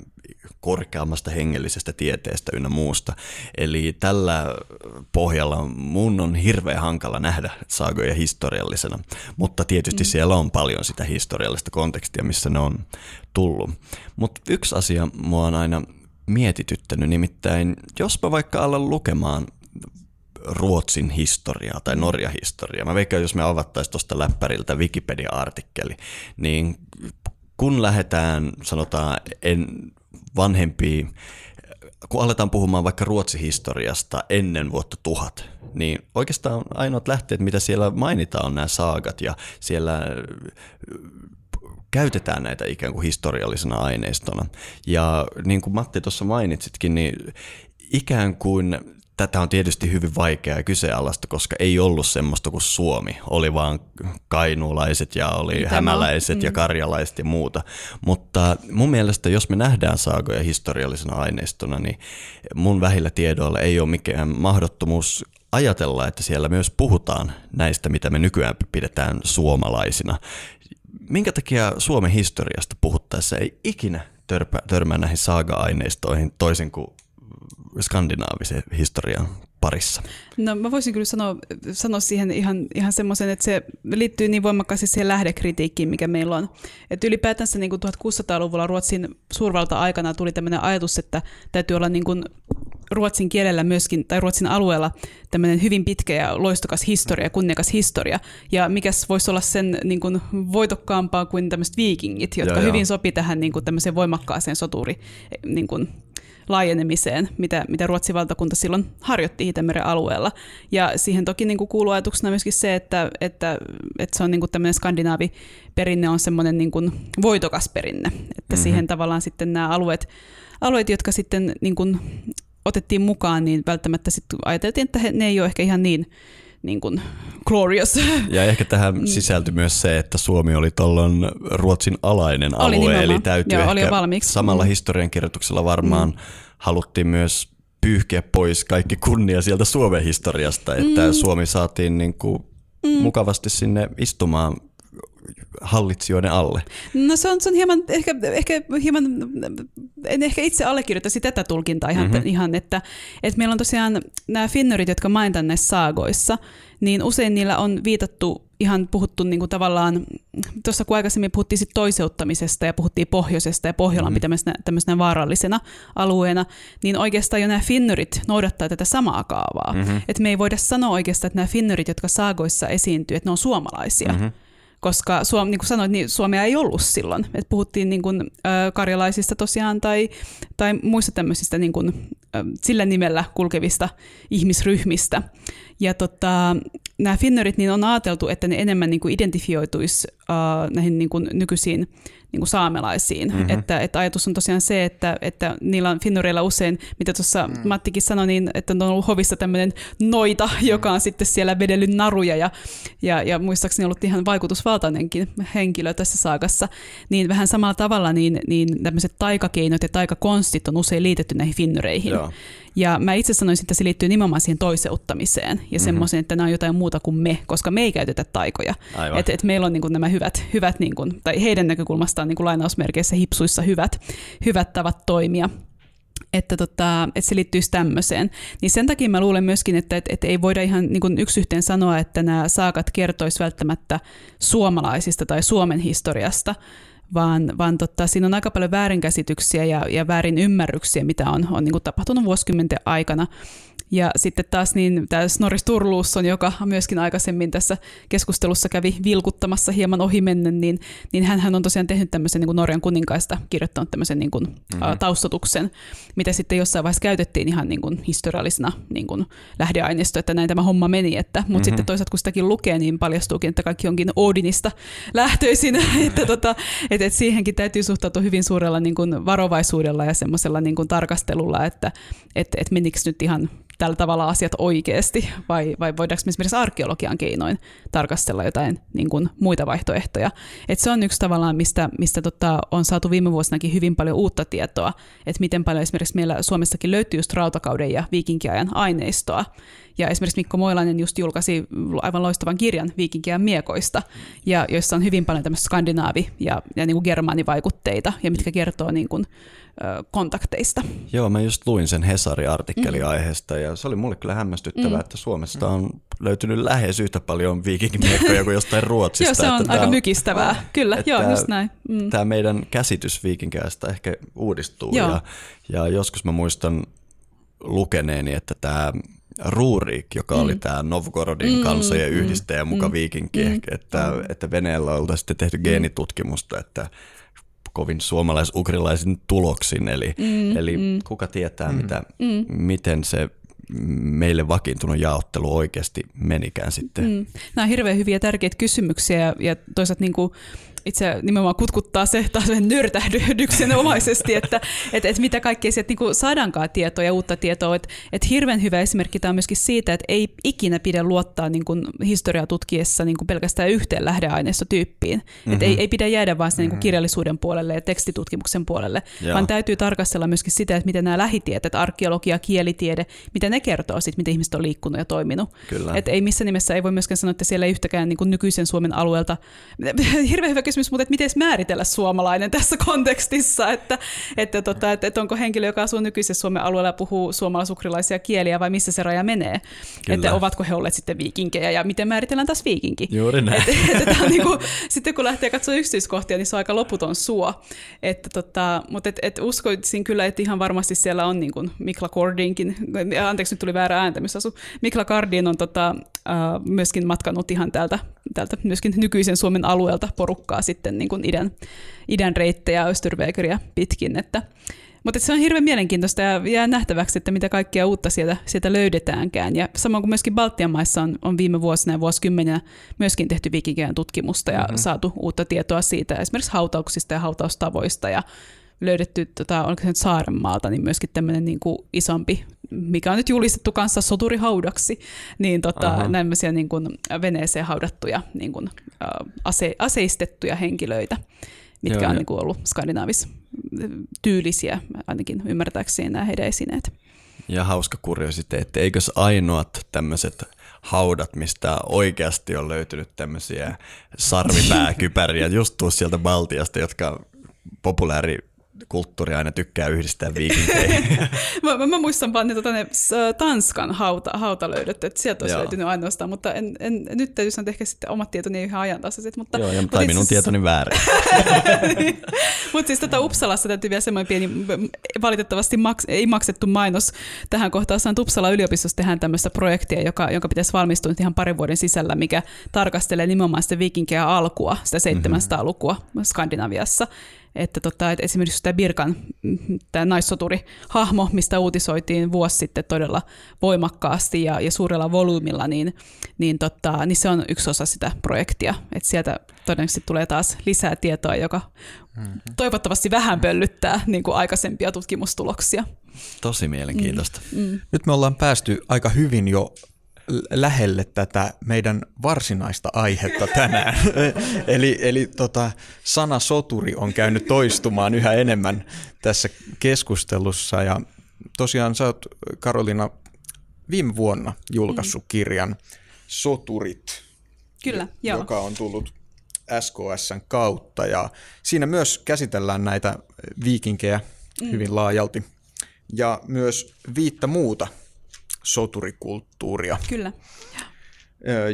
korkeammasta hengellisestä tieteestä ynnä muusta. Eli tällä pohjalla mun on hirveän hankala nähdä saagoja historiallisena, mutta tietysti mm. siellä on paljon sitä historiallista kontekstia, missä ne on tullut. Mutta yksi asia mua on aina mietityttänyt, nimittäin jos mä vaikka alan lukemaan Ruotsin historiaa tai Norjan historiaa. Mä veikkaan, jos me avattaisiin tuosta läppäriltä Wikipedia-artikkeli, niin kun lähdetään, sanotaan, en, vanhempia, kun aletaan puhumaan vaikka Ruotsin historiasta ennen vuotta tuhat, niin oikeastaan ainoat lähteet, mitä siellä mainitaan, on nämä saagat ja siellä käytetään näitä ikään kuin historiallisena aineistona. Ja niin kuin Matti tuossa mainitsitkin, niin ikään kuin tätä on tietysti hyvin vaikeaa kyseenalaista, koska ei ollut semmoista kuin Suomi. Oli vaan kainuulaiset ja oli Mitä hämäläiset mm. ja karjalaiset ja muuta. Mutta mun mielestä, jos me nähdään saagoja historiallisena aineistona, niin mun vähillä tiedoilla ei ole mikään mahdottomuus ajatella, että siellä myös puhutaan näistä, mitä me nykyään pidetään suomalaisina. Minkä takia Suomen historiasta puhuttaessa ei ikinä törmää näihin saaga-aineistoihin toisin kuin skandinaavisen historian parissa? No mä voisin kyllä sanoa, sanoa siihen ihan, ihan semmoisen, että se liittyy niin voimakkaasti siihen lähdekritiikkiin, mikä meillä on. Että ylipäätänsä niin kuin 1600-luvulla Ruotsin suurvalta-aikana tuli tämmöinen ajatus, että täytyy olla niin kuin ruotsin kielellä myöskin, tai ruotsin alueella tämmöinen hyvin pitkä ja loistokas historia, kunniakas historia. Ja mikäs voisi olla sen niin kuin, voitokkaampaa kuin tämmöiset viikingit, jotka ja, hyvin sopi tähän niin kuin, tämmöiseen voimakkaaseen soturi niin kuin, laajenemiseen, mitä, mitä Ruotsin valtakunta silloin harjoitti Itämeren alueella. Ja siihen toki niin kuin kuuluu ajatuksena myöskin se, että, että, että se on niin kuin tämmöinen skandinaavi perinne on semmoinen niin kuin voitokas perinne, että mm-hmm. siihen tavallaan sitten nämä alueet, alueet jotka sitten niin kuin otettiin mukaan, niin välttämättä sitten ajateltiin, että he, ne ei ole ehkä ihan niin niin kuin glorious. Ja ehkä tähän mm. sisältyi myös se, että Suomi oli tuolloin Ruotsin alainen alue, oli eli täytyy Joo, ehkä oli samalla mm. historiankirjoituksella varmaan mm. haluttiin myös pyyhkiä pois kaikki kunnia sieltä Suomen historiasta, että mm. Suomi saatiin niin kuin mm. mukavasti sinne istumaan hallitsijoiden alle? No se on, se on hieman, ehkä, ehkä hieman, en ehkä itse allekirjoittaisi tätä tulkintaa ihan, mm-hmm. ihan että, että meillä on tosiaan nämä finnerit, jotka mainitaan näissä saagoissa, niin usein niillä on viitattu ihan puhuttu niin kuin tavallaan, tuossa kun aikaisemmin puhuttiin sit toiseuttamisesta ja puhuttiin pohjoisesta ja Pohjolan mm. pitämässä tämmöisenä vaarallisena alueena, niin oikeastaan jo nämä finnurit noudattaa tätä samaa kaavaa. Mm-hmm. Että me ei voida sanoa oikeastaan, että nämä finnurit, jotka saagoissa esiintyy, että ne on suomalaisia. Mm-hmm koska Suom, niin kuin sanoit, niin Suomea ei ollut silloin. Et puhuttiin niin kuin, karjalaisista tosiaan tai, tai muista tämmöisistä niin kuin, sillä nimellä kulkevista ihmisryhmistä. Ja tota, nämä finnerit niin on ajateltu, että ne enemmän niin kuin identifioituisi näihin niin kuin nykyisiin niin kuin saamelaisiin. Mm-hmm. Että, että ajatus on tosiaan se, että, että niillä on finnureilla usein, mitä tuossa mm. Mattikin sanoi, niin että on ollut hovissa tämmöinen noita, mm. joka on sitten siellä vedellyt naruja ja, ja, ja muistaakseni ollut ihan vaikutusvaltainenkin henkilö tässä saakassa. Niin vähän samalla tavalla niin, niin tämmöiset taikakeinot ja taikakonstit on usein liitetty näihin finnureihin. Joo. Ja mä itse sanoisin, että se liittyy nimenomaan siihen toiseuttamiseen ja mm-hmm. semmoiseen, että nämä on jotain muuta kuin me, koska me ei käytetä taikoja. Että et meillä on niin kuin nämä hyvät, hyvät niin kuin, tai heidän näkökulmastaan niin kuin lainausmerkeissä hipsuissa hyvät, hyvät tavat toimia että, tota, että se liittyisi tämmöiseen. Niin sen takia mä luulen myöskin, että, että, että ei voida ihan niin kuin yksi yhteen sanoa, että nämä saakat kertois välttämättä suomalaisista tai Suomen historiasta, vaan, vaan totta, siinä on aika paljon väärinkäsityksiä ja, ja väärin ymmärryksiä, mitä on, on niin kuin tapahtunut vuosikymmenten aikana. Ja sitten taas niin tämä Snorri Sturluson, joka myöskin aikaisemmin tässä keskustelussa kävi vilkuttamassa hieman ohimennen, niin, niin hän on tosiaan tehnyt tämmöisen niin kuin Norjan kuninkaista, kirjoittanut tämmöisen niin kuin, mm-hmm. taustatuksen, mitä sitten jossain vaiheessa käytettiin ihan niin kuin historiallisena niin kuin lähdeaineisto, että näin tämä homma meni. Että, mutta mm-hmm. sitten toisaalta kun sitäkin lukee, niin paljastuukin, että kaikki onkin Odinista lähtöisin, että, tota, että, että siihenkin täytyy suhtautua hyvin suurella niin kuin varovaisuudella ja semmoisella niin kuin tarkastelulla, että, että, että menikö nyt ihan tällä tavalla asiat oikeasti, vai, vai voidaanko me esimerkiksi arkeologian keinoin tarkastella jotain niin kuin muita vaihtoehtoja. Et se on yksi tavallaan, mistä, mistä tota, on saatu viime vuosinakin hyvin paljon uutta tietoa, että miten paljon esimerkiksi meillä Suomessakin löytyy just rautakauden ja viikinkiajan aineistoa, ja esimerkiksi Mikko Moilainen just julkaisi aivan loistavan kirjan viikinkiä miekoista, ja joissa on hyvin paljon tämmöistä skandinaavi- ja, ja niin kuin germaanivaikutteita, ja mitkä kertoo niin kuin, kontakteista. Joo, mä just luin sen Hesari-artikkeli mm. aiheesta, ja se oli mulle kyllä hämmästyttävää, mm. että Suomesta on löytynyt lähes yhtä paljon viikinkimiekkoja kuin jostain Ruotsista. joo, se on että aika tämä, mykistävää, kyllä, joo, just näin. Mm. Tämä meidän käsitys viikinkäistä ehkä uudistuu, ja, ja joskus mä muistan lukeneeni, että tämä Ruurik, joka mm. oli tämä Novgorodin mm, kansojen mm, yhdistäjä muka mm, viikinki, mm, että, mm. että Venäjällä oltaisiin sitten tehty mm. geenitutkimusta, että kovin suomalais-ukrilaisin tuloksin, eli, mm, eli mm. kuka tietää, mm. mitä, mm. miten se meille vakiintunut jaottelu oikeasti menikään sitten. Mm. Nämä on hirveän hyviä tärkeitä kysymyksiä ja, ja toisaalta niin kuin itse nimenomaan kutkuttaa se taas nyrtähdyksen omaisesti, että et, et mitä kaikkea sieltä niinku saadaankaan tietoa ja uutta tietoa. Et, et hirveän hyvä esimerkki tämä on myöskin siitä, että ei ikinä pidä luottaa niinku historiaa tutkiessa niinku pelkästään yhteen lähdeaineistotyyppiin. Mm-hmm. Et ei, ei pidä jäädä vain niinku mm-hmm. kirjallisuuden puolelle ja tekstitutkimuksen puolelle, Joo. vaan täytyy tarkastella myöskin sitä, että miten nämä lähitieteet, arkeologia, kielitiede, mitä ne kertoo siitä, miten ihmiset on liikkunut ja toiminut. Kyllä. Et ei missään nimessä ei voi myöskään sanoa, että siellä ei yhtäkään niinku nykyisen Suomen alueelta, hirveän hyvä kysymys, mutta että miten määritellä suomalainen tässä kontekstissa, että, että, tota, että, että onko henkilö, joka asuu nykyisessä Suomen alueella ja puhuu suomalaisukrilaisia kieliä vai missä se raja menee, Kyllä. että ovatko he olleet sitten viikinkejä ja miten määritellään taas viikinki. Juuri näin. Että, että on niin kuin, sitten kun lähtee katsoa yksityiskohtia, niin se on aika loputon suo, että, tota, mutta et, et uskoisin kyllä, että ihan varmasti siellä on niin kuin Mikla Kordinkin, anteeksi nyt tuli väärä ääntämisasu, Mikla Kardin on tota, myöskin matkannut ihan täältä, täältä myöskin nykyisen Suomen alueelta porukkaa sitten niin kuin idän, idän reittejä Östervägeriä pitkin. Että, mutta se on hirveän mielenkiintoista ja jää nähtäväksi, että mitä kaikkea uutta sieltä, sieltä löydetäänkään. Ja samoin kuin myöskin Baltian maissa on, on viime vuosina ja vuosikymmeninä myöskin tehty viikinkien tutkimusta ja mm-hmm. saatu uutta tietoa siitä esimerkiksi hautauksista ja hautaustavoista ja löydetty, tota, oliko se nyt Saarenmaalta, niin myöskin tämmöinen niin kuin isompi, mikä on nyt julistettu kanssa soturihaudaksi, niin tota, nämmöisiä niin kuin veneeseen haudattuja niin kuin, ase, aseistettuja henkilöitä, mitkä Joo, on niin kuin ollut skandinaavis tyylisiä, ainakin ymmärtääkseni nämä heidän esineet. Ja hauska kuriositeetti, eikös ainoat tämmöiset haudat, mistä oikeasti on löytynyt tämmöisiä sarvipääkypäriä just sieltä Baltiasta, jotka populaari kulttuuri aina tykkää yhdistää viikinkeihin. mä, mä, mä, muistan vaan ne, tota, ne Tanskan hauta, hautalöydöt, että sieltä olisi Joo. löytynyt ainoastaan, mutta en, en, nyt täytyy sanoa, että ehkä sitten omat tietoni ei ihan ajantasaiset. Mutta, Joo, ja, tai minun tietoni väärin. niin. Mutta siis tätä tota Uppsalassa täytyy vielä semmoinen pieni, valitettavasti maks, ei maksettu mainos tähän kohtaan. Saan Uppsala yliopistossa tehdään tämmöistä projektia, joka, joka pitäisi valmistua ihan parin vuoden sisällä, mikä tarkastelee nimenomaan sitä viikinkeä alkua, sitä 700-lukua mm-hmm. Skandinaviassa että, tota, että esimerkiksi tämä Birkan, tämä naissoturi hahmo, mistä uutisoitiin vuosi sitten todella voimakkaasti ja, ja suurella volyymilla, niin, niin, tota, niin se on yksi osa sitä projektia. Että sieltä todennäköisesti tulee taas lisää tietoa, joka mm-hmm. toivottavasti vähän pöllyttää niin kuin aikaisempia tutkimustuloksia. Tosi mielenkiintoista. Mm. Mm. Nyt me ollaan päästy aika hyvin jo lähelle tätä meidän varsinaista aihetta tänään. eli eli tota, sana soturi on käynyt toistumaan yhä enemmän tässä keskustelussa. Ja tosiaan sä oot, Karolina, viime vuonna julkaissut mm. kirjan Soturit, Kyllä, joka joo. on tullut SKSn kautta. Ja siinä myös käsitellään näitä viikinkejä mm. hyvin laajalti. Ja myös viittä muuta soturikulttuuria. Kyllä.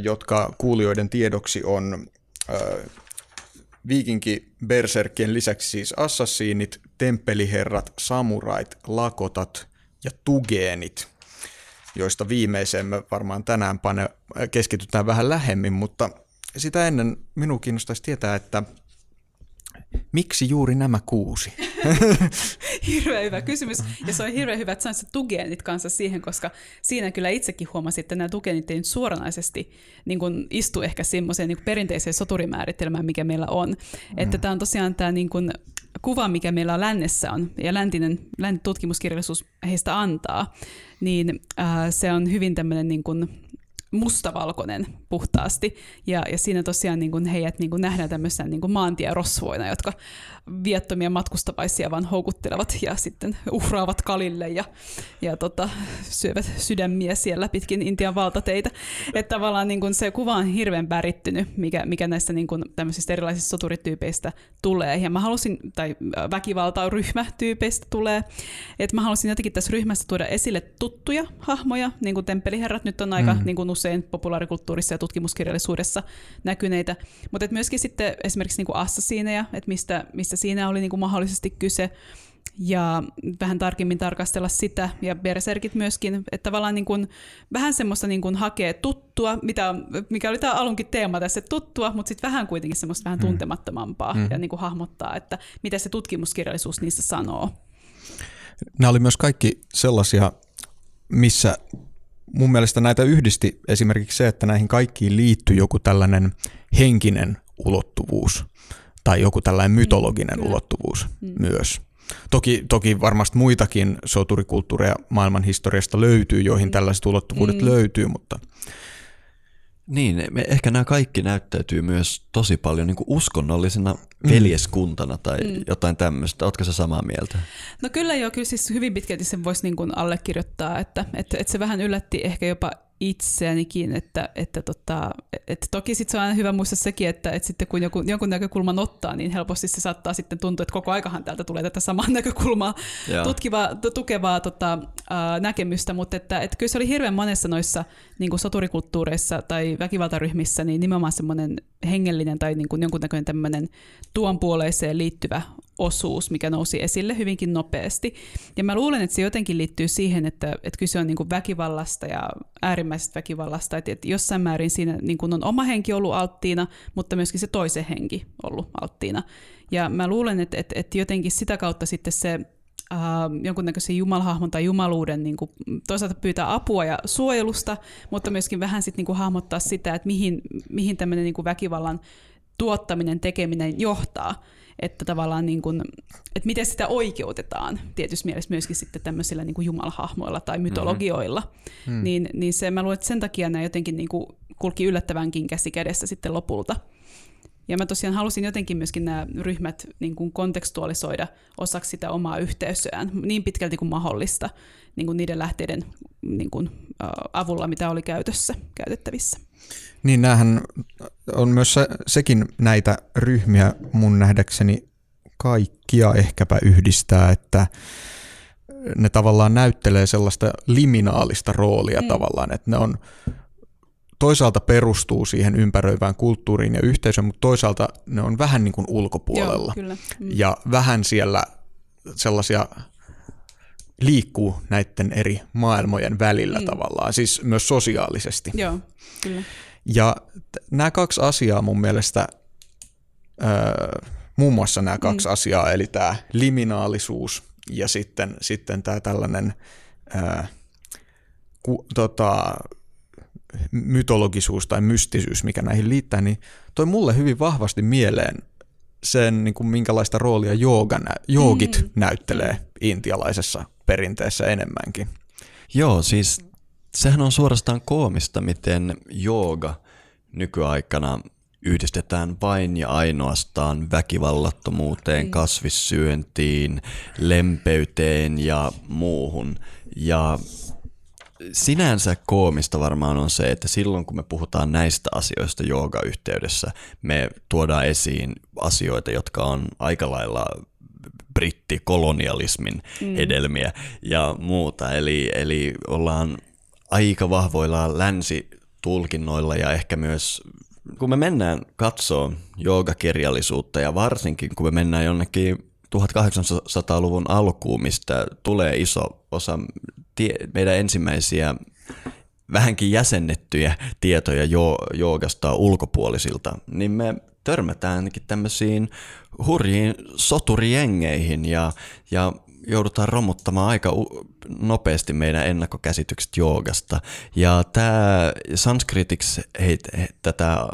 Jotka kuulijoiden tiedoksi on viikinki berserkien lisäksi siis assassiinit, temppeliherrat, samurait, lakotat ja tugeenit, joista viimeiseen me varmaan tänään pane, keskitytään vähän lähemmin, mutta sitä ennen minun kiinnostaisi tietää, että Miksi juuri nämä kuusi? hirveän hyvä kysymys. Ja se on hirveän hyvä, että sain se tugenit kanssa siihen, koska siinä kyllä itsekin huomasin, että nämä tugenit ei nyt suoranaisesti niin kuin istu ehkä semmoiseen niin perinteiseen soturimääritelmään, mikä meillä on. Mm. Että tämä on tosiaan tämä niin kuin kuva, mikä meillä on lännessä on, ja läntinen, läntinen tutkimuskirjallisuus heistä antaa, niin äh, se on hyvin tämmöinen niin kuin mustavalkoinen puhtaasti. Ja, ja siinä tosiaan niin kuin heidät niin kuin nähdään tämmöisenä niin maantierosvoina, jotka viettomia matkustavaisia vaan houkuttelevat ja sitten uhraavat kalille ja, ja tota, syövät sydämiä siellä pitkin Intian valtateitä. Että tavallaan niin kuin se kuva on hirveän värittynyt, mikä, mikä näistä niin kuin tämmöisistä erilaisista soturityypeistä tulee. Ja mä halusin, tai väkivalta ryhmätyypeistä tulee, että mä halusin jotenkin tässä ryhmässä tuoda esille tuttuja hahmoja, niin kuin temppeliherrat nyt on aika mm. niin kuin usein populaarikulttuurissa ja tutkimuskirjallisuudessa näkyneitä, mutta myöskin sitten esimerkiksi niin kuin assasiineja, että mistä, mistä siinä oli niin kuin mahdollisesti kyse, ja vähän tarkemmin tarkastella sitä, ja berserkit myöskin, että tavallaan niin kuin, vähän semmoista niin kuin hakee tuttua, mitä, mikä oli tämä alunkin teema tässä, tuttua, mutta sitten vähän kuitenkin semmoista vähän mm. tuntemattomampaa, mm. ja niin kuin hahmottaa, että mitä se tutkimuskirjallisuus niistä sanoo. Nämä oli myös kaikki sellaisia, missä mun mielestä näitä yhdisti esimerkiksi se, että näihin kaikkiin liittyy joku tällainen henkinen ulottuvuus tai joku tällainen mm, mytologinen mm, ulottuvuus mm. myös. Toki, toki varmasti muitakin soturikulttuureja maailman historiasta löytyy, joihin mm. tällaiset ulottuvuudet mm. löytyy, mutta niin, me, ehkä nämä kaikki näyttäytyy myös tosi paljon niin kuin uskonnollisena mm. veljeskuntana tai mm. jotain tämmöistä. Oletko sä samaa mieltä? No kyllä joo, kyllä siis hyvin pitkälti sen voisi niin kuin allekirjoittaa, että, että, että se vähän yllätti ehkä jopa itseänikin, että, että, tota, että toki sit se on aina hyvä muistaa sekin, että, että sitten kun joku, jonkun näkökulman ottaa, niin helposti se saattaa sitten tuntua, että koko aikahan täältä tulee tätä samaa näkökulmaa tutkivaa, tukevaa tota, ää, näkemystä, mutta että, että kyllä se oli hirveän monessa noissa niin kuin soturikulttuureissa tai väkivaltaryhmissä niin nimenomaan semmoinen hengellinen tai niin kuin jonkunnäköinen tämmöinen tuon puoleiseen liittyvä osuus, mikä nousi esille hyvinkin nopeasti. Ja mä luulen, että se jotenkin liittyy siihen, että, että kyse on niin kuin väkivallasta ja äärimmäisestä väkivallasta, että, että jossain määrin siinä niin kuin on oma henki ollut alttiina, mutta myöskin se toisen henki ollut alttiina. Ja mä luulen, että, että, että jotenkin sitä kautta sitten se äh, jonkunnäköisen jumalhahmon tai jumaluuden niin kuin, toisaalta pyytää apua ja suojelusta, mutta myöskin vähän sitten niin kuin hahmottaa sitä, että mihin, mihin tämmöinen niin kuin väkivallan tuottaminen, tekeminen johtaa että tavallaan niin kuin, että miten sitä oikeutetaan tietysti mielessä myöskin sitten tämmöisillä niin kuin jumalhahmoilla tai mytologioilla, mm-hmm. niin, niin se, mä luulen, että sen takia nämä jotenkin niin kuin kulki yllättävänkin käsi kädessä sitten lopulta. Ja mä tosiaan halusin jotenkin myöskin nämä ryhmät niin kuin kontekstualisoida osaksi sitä omaa yhteisöään niin pitkälti kuin mahdollista niin kuin niiden lähteiden niin kuin, avulla, mitä oli käytössä, käytettävissä. Niin näähän on myös se, sekin näitä ryhmiä mun nähdäkseni kaikkia ehkäpä yhdistää, että ne tavallaan näyttelee sellaista liminaalista roolia mm. tavallaan, että ne on toisaalta perustuu siihen ympäröivään kulttuuriin ja yhteisöön, mutta toisaalta ne on vähän niin kuin ulkopuolella. Joo, kyllä. Mm. Ja vähän siellä sellaisia liikkuu näiden eri maailmojen välillä mm. tavallaan, siis myös sosiaalisesti. Joo, kyllä. Ja t- nämä kaksi asiaa mun mielestä, öö, muun muassa nämä kaksi mm. asiaa, eli tämä liminaalisuus ja sitten, sitten tämä tällainen öö, ku, tota, mytologisuus tai mystisyys, mikä näihin liittää, niin toi mulle hyvin vahvasti mieleen sen, niin kuin minkälaista roolia jooga, joogit mm. näyttelee intialaisessa perinteessä enemmänkin. Joo, siis sehän on suorastaan koomista, miten jooga nykyaikana yhdistetään vain ja ainoastaan väkivallattomuuteen, mm. kasvissyöntiin, lempeyteen ja muuhun. Ja sinänsä koomista varmaan on se, että silloin kun me puhutaan näistä asioista jooga-yhteydessä, me tuodaan esiin asioita, jotka on aika lailla brittikolonialismin mm. hedelmiä ja muuta. Eli, eli ollaan aika vahvoilla länsitulkinnoilla ja ehkä myös kun me mennään katsoo joogakirjallisuutta ja varsinkin kun me mennään jonnekin 1800-luvun alkuun, mistä tulee iso osa tie, meidän ensimmäisiä vähänkin jäsennettyjä tietoja jo, joogasta ulkopuolisilta, niin me törmätäänkin tämmöisiin hurjiin soturijengeihin ja, ja joudutaan romuttamaan aika nopeasti meidän ennakkokäsitykset joogasta. Ja tämä sanskritiksi tätä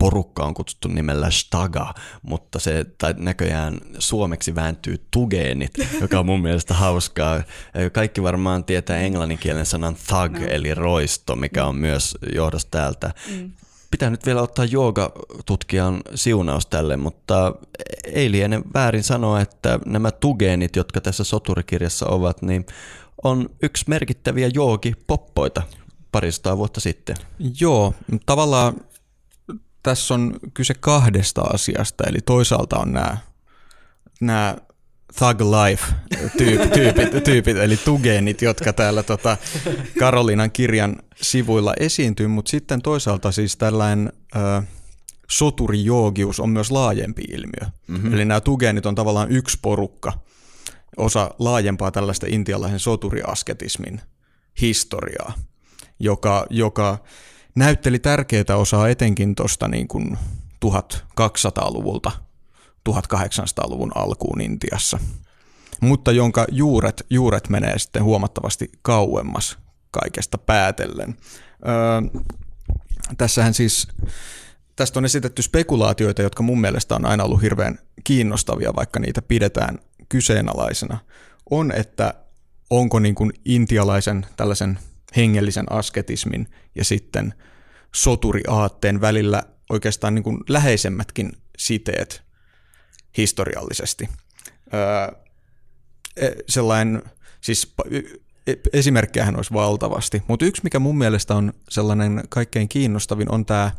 porukka on kutsuttu nimellä Staga, mutta se tai näköjään suomeksi vääntyy tugeenit, joka on mun mielestä hauskaa. Kaikki varmaan tietää englanninkielen sanan thug, no. eli roisto, mikä on myös johdossa täältä. Mm. Pitää nyt vielä ottaa joogatutkijan siunaus tälle, mutta ei liene väärin sanoa, että nämä tugeenit, jotka tässä soturikirjassa ovat, niin on yksi merkittäviä joogi-poppoita parista vuotta sitten. Joo, tavallaan tässä on kyse kahdesta asiasta, eli toisaalta on nämä, nämä thug life tyypit, tyypit, tyypit eli tugeenit, jotka täällä tota Karolinan kirjan sivuilla esiintyy, mutta sitten toisaalta siis tällainen ö, soturijoogius on myös laajempi ilmiö. Mm-hmm. Eli nämä tugeenit on tavallaan yksi porukka, osa laajempaa tällaista intialaisen soturiasketismin historiaa, joka, joka näytteli tärkeää osaa etenkin tuosta niin kuin 1200-luvulta 1800-luvun alkuun Intiassa, mutta jonka juuret, juuret menee sitten huomattavasti kauemmas kaikesta päätellen. Öö, tässähän siis, tästä on esitetty spekulaatioita, jotka mun mielestä on aina ollut hirveän kiinnostavia, vaikka niitä pidetään kyseenalaisena, on, että onko niin kuin intialaisen tällaisen hengellisen asketismin ja sitten soturiaatteen välillä oikeastaan niin kuin läheisemmätkin siteet historiallisesti. Öö, sellainen, siis e, esimerkkejähän olisi valtavasti, mutta yksi mikä mun mielestä on sellainen kaikkein kiinnostavin on tämä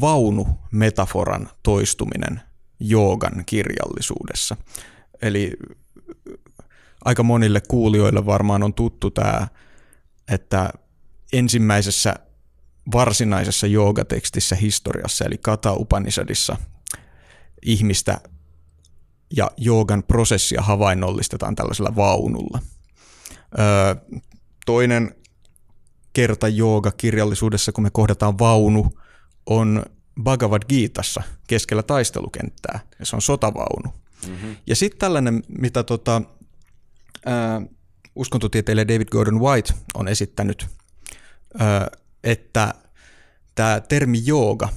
vaunumetaforan toistuminen joogan kirjallisuudessa. Eli aika monille kuulijoille varmaan on tuttu tämä, että ensimmäisessä varsinaisessa joogatekstissä historiassa, eli Kata Upanishadissa, ihmistä ja joogan prosessia havainnollistetaan tällaisella vaunulla. Öö, toinen kerta jooga-kirjallisuudessa, kun me kohdataan vaunu, on Bhagavad Gitassa keskellä taistelukenttää, ja se on sotavaunu. Mm-hmm. Ja sitten tällainen, mitä tota, ää, uskontotieteilijä David Gordon White on esittänyt, että tämä termi jooga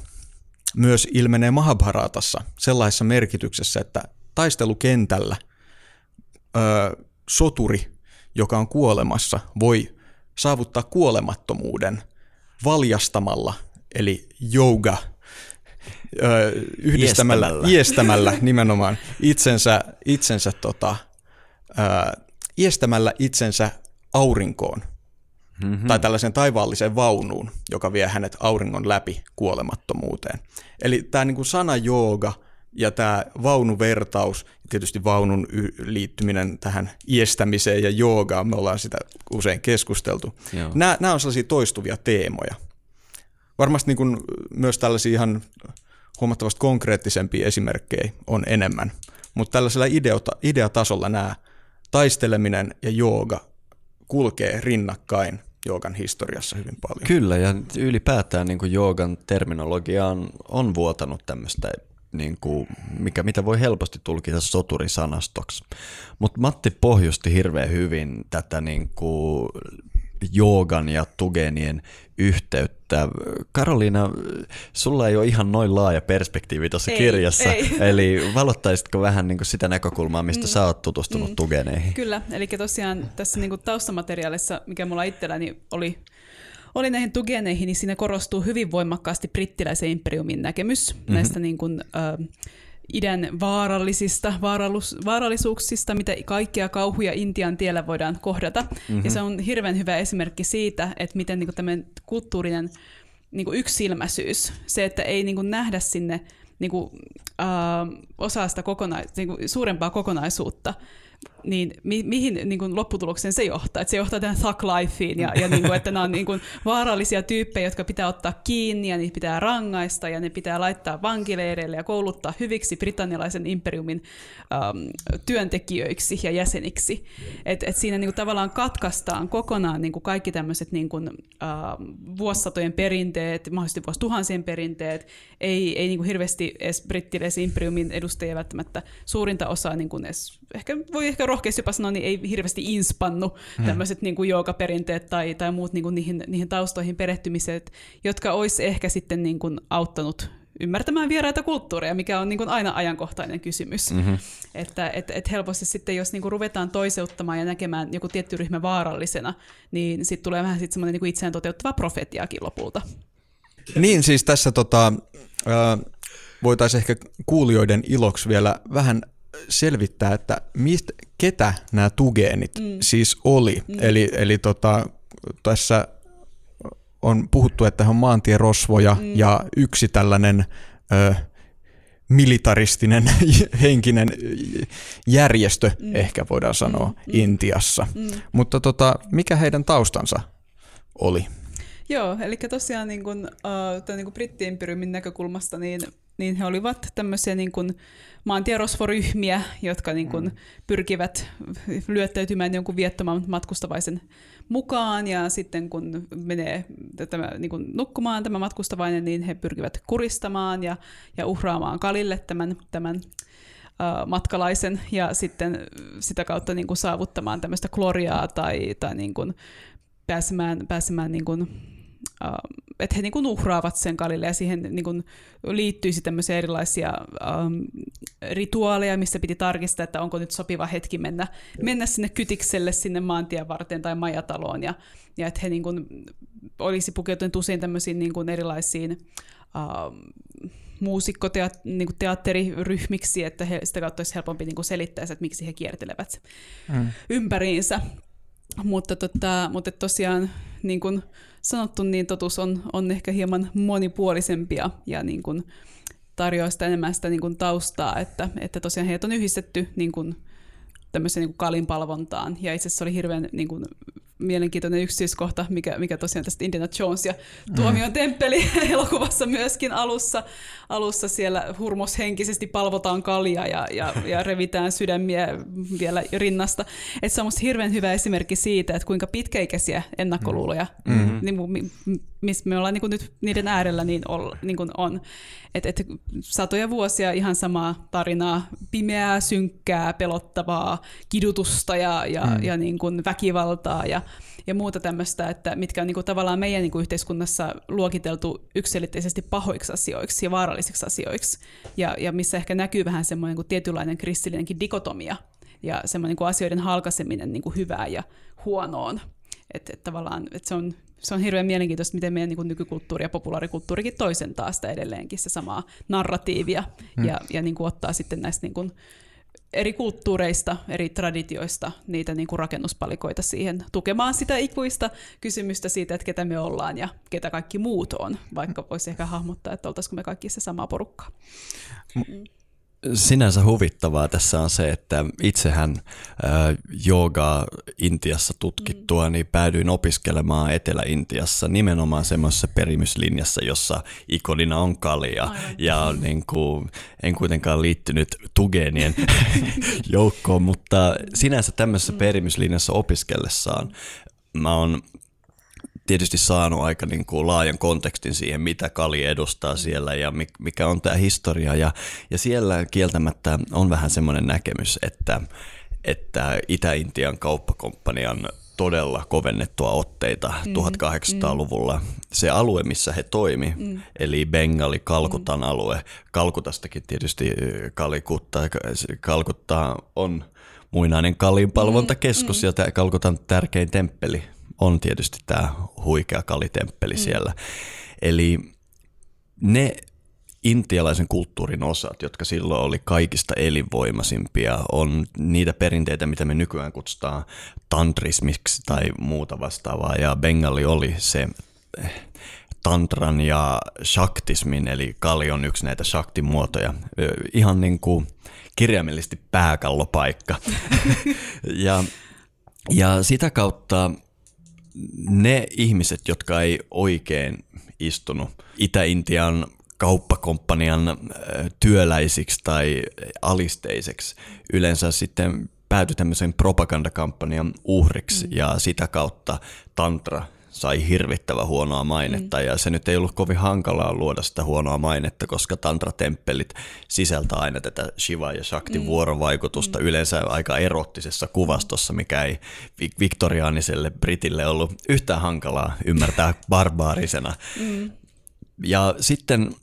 myös ilmenee Mahabharatassa sellaisessa merkityksessä, että taistelukentällä soturi, joka on kuolemassa, voi saavuttaa kuolemattomuuden valjastamalla, eli yoga, yhdistämällä, iestämällä, iestämällä nimenomaan itsensä, itsensä tota, ö, iestämällä itsensä aurinkoon mm-hmm. tai tällaiseen taivaalliseen vaunuun, joka vie hänet auringon läpi kuolemattomuuteen. Eli tämä niin sana jooga Ja tämä vaunuvertaus, tietysti vaunun liittyminen tähän iestämiseen ja joogaan, me ollaan sitä usein keskusteltu. Nämä, nämä on sellaisia toistuvia teemoja. Varmasti niin kuin myös tällaisia ihan huomattavasti konkreettisempia esimerkkejä on enemmän, mutta tällaisella ideota, ideatasolla nämä taisteleminen ja jooga kulkee rinnakkain joogan historiassa hyvin paljon. Kyllä, ja ylipäätään niin kuin joogan terminologia on, on vuotanut tämmöistä niin kuin, mikä, mitä voi helposti tulkita soturisanastoksi. Mutta Matti pohjusti hirveän hyvin tätä niin kuin, joogan ja tugenien yhteyttä. Karoliina, sulla ei ole ihan noin laaja perspektiivi tuossa kirjassa, ei. eli valottaisitko vähän niin sitä näkökulmaa, mistä mm. sä oot tutustunut mm. tugeneihin? Kyllä, eli tosiaan tässä niin taustamateriaalissa, mikä mulla itselläni oli oli näihin tugeneihin, niin siinä korostuu hyvin voimakkaasti brittiläisen imperiumin näkemys mm-hmm. näistä niin kuin, äh, idän vaarallisista vaarallus, vaarallisuuksista, mitä kaikkia kauhuja Intian tiellä voidaan kohdata. Mm-hmm. Ja se on hirveän hyvä esimerkki siitä, että miten niin kuin kulttuurinen niin kuin yksilmäisyys, se, että ei niin kuin nähdä sinne niin kuin, äh, osaa sitä kokona- niin kuin suurempaa kokonaisuutta, niin mi- mihin niin kuin lopputulokseen se johtaa? Että se johtaa tähän thug lifeen ja, ja niin kuin, että nämä on niin kuin vaarallisia tyyppejä, jotka pitää ottaa kiinni ja niitä pitää rangaista ja ne pitää laittaa vankileireille ja kouluttaa hyviksi britannialaisen imperiumin ähm, työntekijöiksi ja jäseniksi. Et, et siinä niin kuin tavallaan katkaistaan kokonaan niin kuin kaikki tämmöiset niin kuin, äh, vuosisatojen perinteet, mahdollisesti vuosituhansien perinteet, ei, ei niin kuin hirveästi edes brittiläisen imperiumin edustajia välttämättä suurinta osaa niin kuin edes, ehkä voi ehkä rohkeasti jopa sanoa, niin ei hirveästi inspannu hmm. tämmöiset niin joogaperinteet tai, tai muut niin kuin niihin, niihin taustoihin perehtymiset, jotka olisi ehkä sitten niin kuin auttanut ymmärtämään vieraita kulttuureja, mikä on niin kuin aina ajankohtainen kysymys. Mm-hmm. Että et, et helposti sitten, jos niin kuin ruvetaan toiseuttamaan ja näkemään joku tietty ryhmä vaarallisena, niin sitten tulee vähän sitten semmoinen niin itseään toteuttava profetiakin lopulta. Niin, siis tässä tota, äh, voitaisiin ehkä kuulijoiden iloksi vielä vähän selvittää, että mistä, ketä nämä tugeenit mm. siis oli. Mm. Eli, eli tota, tässä on puhuttu, että he on maantierosvoja mm. ja yksi tällainen ö, militaristinen henkinen järjestö, mm. ehkä voidaan sanoa, mm. mm. Intiassa. Mm. Mutta tota, mikä heidän taustansa oli? Joo, eli tosiaan niin kun, uh, tämän niin brittiimperiumin näkökulmasta niin, niin he olivat tämmöisiä niin kun, maantierosvoryhmiä, jotka niin kun, mm. pyrkivät lyöttäytymään jonkun viettoman matkustavaisen mukaan, ja sitten kun menee tämä, niin kun nukkumaan tämä matkustavainen, niin he pyrkivät kuristamaan ja, ja uhraamaan kalille tämän, tämän matkalaisen, ja sitten sitä kautta niin kun, saavuttamaan tämmöistä gloriaa tai, tai niin kun, pääsemään, pääsemään niin uh, että he niin kuin uhraavat sen kalille ja siihen niin kuin liittyisi tämmöisiä erilaisia um, rituaaleja, missä piti tarkistaa, että onko nyt sopiva hetki mennä, mennä sinne kytikselle, sinne maantien varten tai majataloon ja, ja että he niin kuin olisi pukeutuneet usein tämmöisiin niin kuin erilaisiin um, muusikkoteatteriryhmiksi, että he, sitä kautta olisi helpompi niin kuin selittää, että miksi he kiertelevät mm. ympäriinsä. Mutta, tota, mutta tosiaan niin kuin sanottu, niin totuus on, on ehkä hieman monipuolisempia ja niin kuin tarjoaa sitä enemmän sitä niin kuin taustaa, että, että tosiaan heitä on yhdistetty niin kuin tämmöiseen niin kalinpalvontaan. Ja itse asiassa oli hirveän niin kuin, mielenkiintoinen yksityiskohta, mikä, mikä tosiaan tästä Indiana Jones ja Tuomion mm. temppeli elokuvassa myöskin alussa, alussa siellä hurmoshenkisesti palvotaan kalia ja, ja, ja revitään sydämiä vielä rinnasta. Et se on musta hirveän hyvä esimerkki siitä, että kuinka pitkäikäisiä ennakkoluuloja, mm-hmm. niin, missä me ollaan niin nyt niiden äärellä, niin, ol, niin on. Et, et satoja vuosia ihan samaa tarinaa, pimeää, synkkää, pelottavaa, kidutusta ja, ja, mm. ja niin kuin väkivaltaa ja, ja muuta tämmöistä, että mitkä on niin kuin tavallaan meidän niin kuin yhteiskunnassa luokiteltu yksilitteisesti pahoiksi asioiksi ja vaarallisiksi asioiksi, ja, ja missä ehkä näkyy vähän semmoinen kuin tietynlainen kristillinenkin dikotomia ja semmoinen kuin asioiden halkaiseminen niin kuin hyvään ja huonoon. Että et tavallaan että se on se on hirveän mielenkiintoista, miten meidän niin nykykulttuuri ja populaarikulttuurikin toisentaa sitä edelleenkin se samaa narratiivia hmm. ja, ja niin kuin ottaa sitten näistä niin kuin eri kulttuureista, eri traditioista niitä niin kuin rakennuspalikoita siihen tukemaan sitä ikuista kysymystä siitä, että ketä me ollaan ja ketä kaikki muut on, vaikka voisi ehkä hahmottaa, että oltaisiko me kaikki se sama porukka. M- sinänsä huvittavaa tässä on se, että itsehän äh, joogaa Intiassa tutkittua, niin päädyin opiskelemaan Etelä-Intiassa nimenomaan semmoisessa perimyslinjassa, jossa ikonina on kalja. Aivan. Ja niin kuin, en kuitenkaan liittynyt Tugeenien joukkoon, mutta sinänsä tämmöisessä perimyslinjassa opiskellessaan mä oon tietysti saanut aika niin kuin laajan kontekstin siihen, mitä Kali edustaa siellä ja mikä on tämä historia. Ja, ja siellä kieltämättä on vähän semmoinen näkemys, että, että Itä-Intian kauppakomppanian todella kovennettua otteita mm, 1800-luvulla. Mm. Se alue, missä he toimi, mm. eli Bengali, Kalkutan mm. alue. Kalkutastakin tietysti Kalikutta, Kalkutta on muinainen kalinpalvontakeskus mm, mm. ja Kalkutan tärkein temppeli on tietysti tämä huikea kalitemppeli mm. siellä. Eli ne intialaisen kulttuurin osat, jotka silloin oli kaikista elinvoimaisimpia, on niitä perinteitä, mitä me nykyään kutsutaan tantrismiksi tai muuta vastaavaa. Ja Bengali oli se eh, tantran ja shaktismin, eli kali on yksi näitä shaktimuotoja. Ihan niin kuin kirjaimellisesti pääkallopaikka. ja, ja sitä kautta ne ihmiset, jotka ei oikein istunut Itä-Intian kauppakomppanian työläisiksi tai alisteiseksi, yleensä sitten päätyi tämmöisen propagandakampanjan uhriksi mm. ja sitä kautta tantra sai hirvittävä huonoa mainetta mm. ja se nyt ei ollut kovin hankalaa luoda sitä huonoa mainetta, koska tantratemppelit sisältää aina tätä Shiva ja Shakti mm. vuorovaikutusta mm. yleensä aika erottisessa kuvastossa, mikä ei viktoriaaniselle Britille ollut yhtään hankalaa ymmärtää barbaarisena. Mm. Ja sitten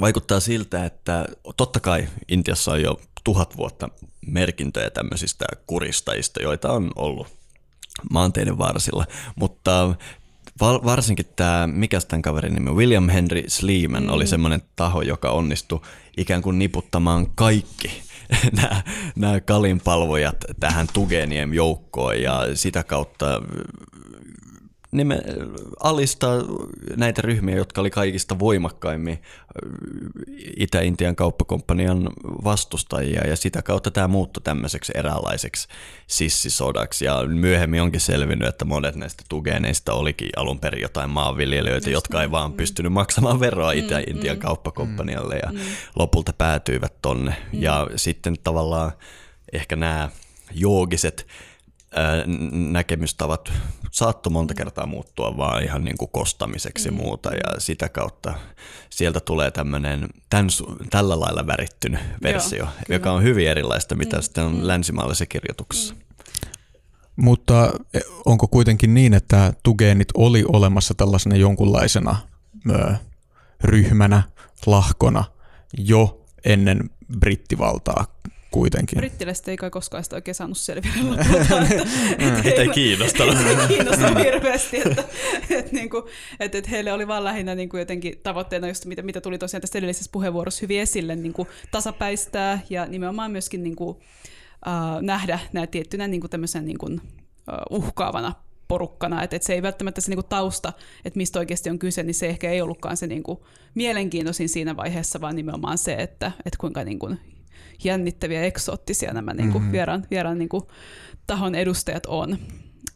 vaikuttaa siltä, että totta kai Intiassa on jo tuhat vuotta merkintöjä tämmöisistä kuristajista, joita on ollut maanteiden varsilla, mutta varsinkin tämä, mikä tämän kaverin nimi, William Henry Sleeman mm. oli semmoinen taho, joka onnistui ikään kuin niputtamaan kaikki nämä, nämä kalinpalvojat tähän Tugenien joukkoon ja sitä kautta nime, alistaa näitä ryhmiä, jotka oli kaikista voimakkaimmin Itä-Intian kauppakomppanian vastustajia ja sitä kautta tämä muuttui tämmöiseksi eräänlaiseksi sissisodaksi ja myöhemmin onkin selvinnyt, että monet näistä tugeneista olikin alun perin jotain maanviljelijöitä, Just jotka ei vaan mm. pystynyt maksamaan veroa mm, Itä-Intian mm, kauppakomppanialle ja mm. lopulta päätyivät tonne mm. ja sitten tavallaan ehkä nämä joogiset näkemystavat saattoi monta kertaa muuttua vaan ihan niin kuin kostamiseksi mm. muuta ja sitä kautta sieltä tulee tämmöinen tämän, tällä lailla värittynyt versio, Joo, joka on hyvin erilaista, mitä mm. sitten on mm. länsimaalaisessa kirjoituksessa. Mm. Mutta e, onko kuitenkin niin, että tugeenit oli olemassa tällaisena jonkunlaisena ö, ryhmänä, lahkona jo ennen brittivaltaa kuitenkin. Brittiläiset ei kai koskaan sitä oikein saanut selville Heitä ei kiinnostanut. ei kiinnostanut hirveästi, että, että, niin kuin, että, että heille oli vaan lähinnä niin kuin jotenkin tavoitteena, just mitä, mitä tuli tosiaan tässä edellisessä puheenvuorossa hyvin esille, niin kuin tasapäistää ja nimenomaan myöskin niin kuin, uh, nähdä nämä tiettynä niin kuin tämmöisen niin kuin, uh, uhkaavana porukkana, että, että se ei välttämättä se niinku tausta, että mistä oikeasti on kyse, niin se ehkä ei ollutkaan se niinku mielenkiintoisin siinä vaiheessa, vaan nimenomaan se, että, että kuinka niinku jännittäviä, eksoottisia nämä niin kuin mm-hmm. vieraan, vieraan niin kuin tahon edustajat on.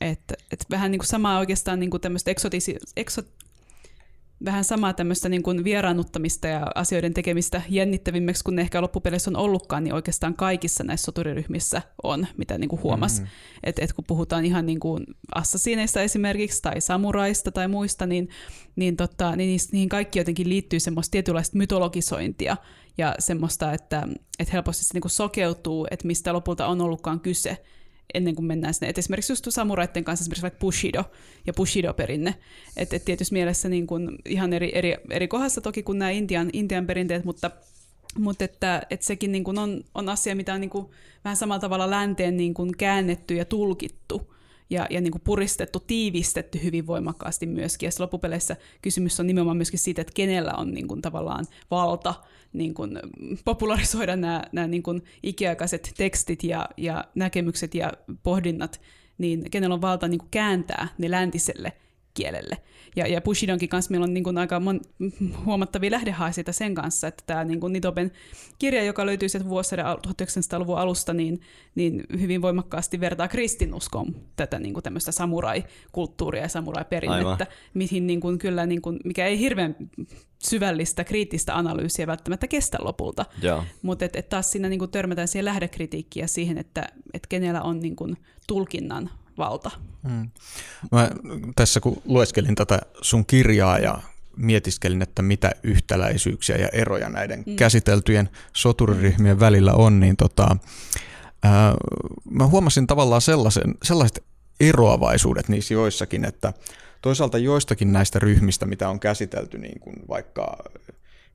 Et, et vähän niin kuin samaa oikeastaan niin kuin tämmöistä eksotisi, eksot, vähän samaa tämmöistä niin kuin vieraannuttamista ja asioiden tekemistä jännittävimmäksi kuin ne ehkä loppupeleissä on ollutkaan, niin oikeastaan kaikissa näissä soturiryhmissä on, mitä niin kuin huomasi. Mm-hmm. Et, et kun puhutaan ihan niin kuin assasiineista esimerkiksi tai samuraista tai muista, niin, niin, tota, niin niihin kaikki jotenkin liittyy semmoista tietynlaista mytologisointia ja semmoista, että, että helposti se niin kuin sokeutuu, että mistä lopulta on ollutkaan kyse ennen kuin mennään sinne. Et esimerkiksi just samuraitten kanssa esimerkiksi vaikka Bushido ja Bushido-perinne. Että et tietysti mielessä niin kuin ihan eri, eri, eri kohdassa toki kuin nämä Intian, Intian perinteet, mutta mutta että, että sekin niin kuin on, on asia, mitä on niin kuin vähän samalla tavalla länteen niin kuin käännetty ja tulkittu ja, ja niin kuin puristettu, tiivistetty hyvin voimakkaasti myöskin. Ja loppupeleissä kysymys on nimenomaan myöskin siitä, että kenellä on niin kuin tavallaan valta niin kuin popularisoida nämä, nämä niin kuin ikiaikaiset tekstit ja, ja näkemykset ja pohdinnat, niin kenellä on valta niin kuin kääntää ne läntiselle kielelle. Ja, ja Bushidonkin kanssa meillä on niin kuin aika mon, huomattavia lähdehaasteita sen kanssa, että tämä niin kuin Nitoben kirja, joka löytyy sieltä vuosien 1900-luvun alusta, niin, niin hyvin voimakkaasti vertaa kristinuskoon tätä niin kuin tämmöistä samurai-kulttuuria ja samurai-perinnettä, mihin niin kuin, kyllä, niin kuin, mikä ei hirveän syvällistä kriittistä analyysiä välttämättä kestä lopulta. Mutta et, et taas siinä niinku törmätään siihen lähdekritiikkiä siihen, että et kenellä on niinku tulkinnan valta. Hmm. Mä tässä kun lueskelin tätä sun kirjaa ja mietiskelin, että mitä yhtäläisyyksiä ja eroja näiden hmm. käsiteltyjen soturiryhmien välillä on, niin tota, ää, mä huomasin tavallaan sellaisen, sellaiset eroavaisuudet niissä joissakin, että toisaalta joistakin näistä ryhmistä, mitä on käsitelty, niin kuin vaikka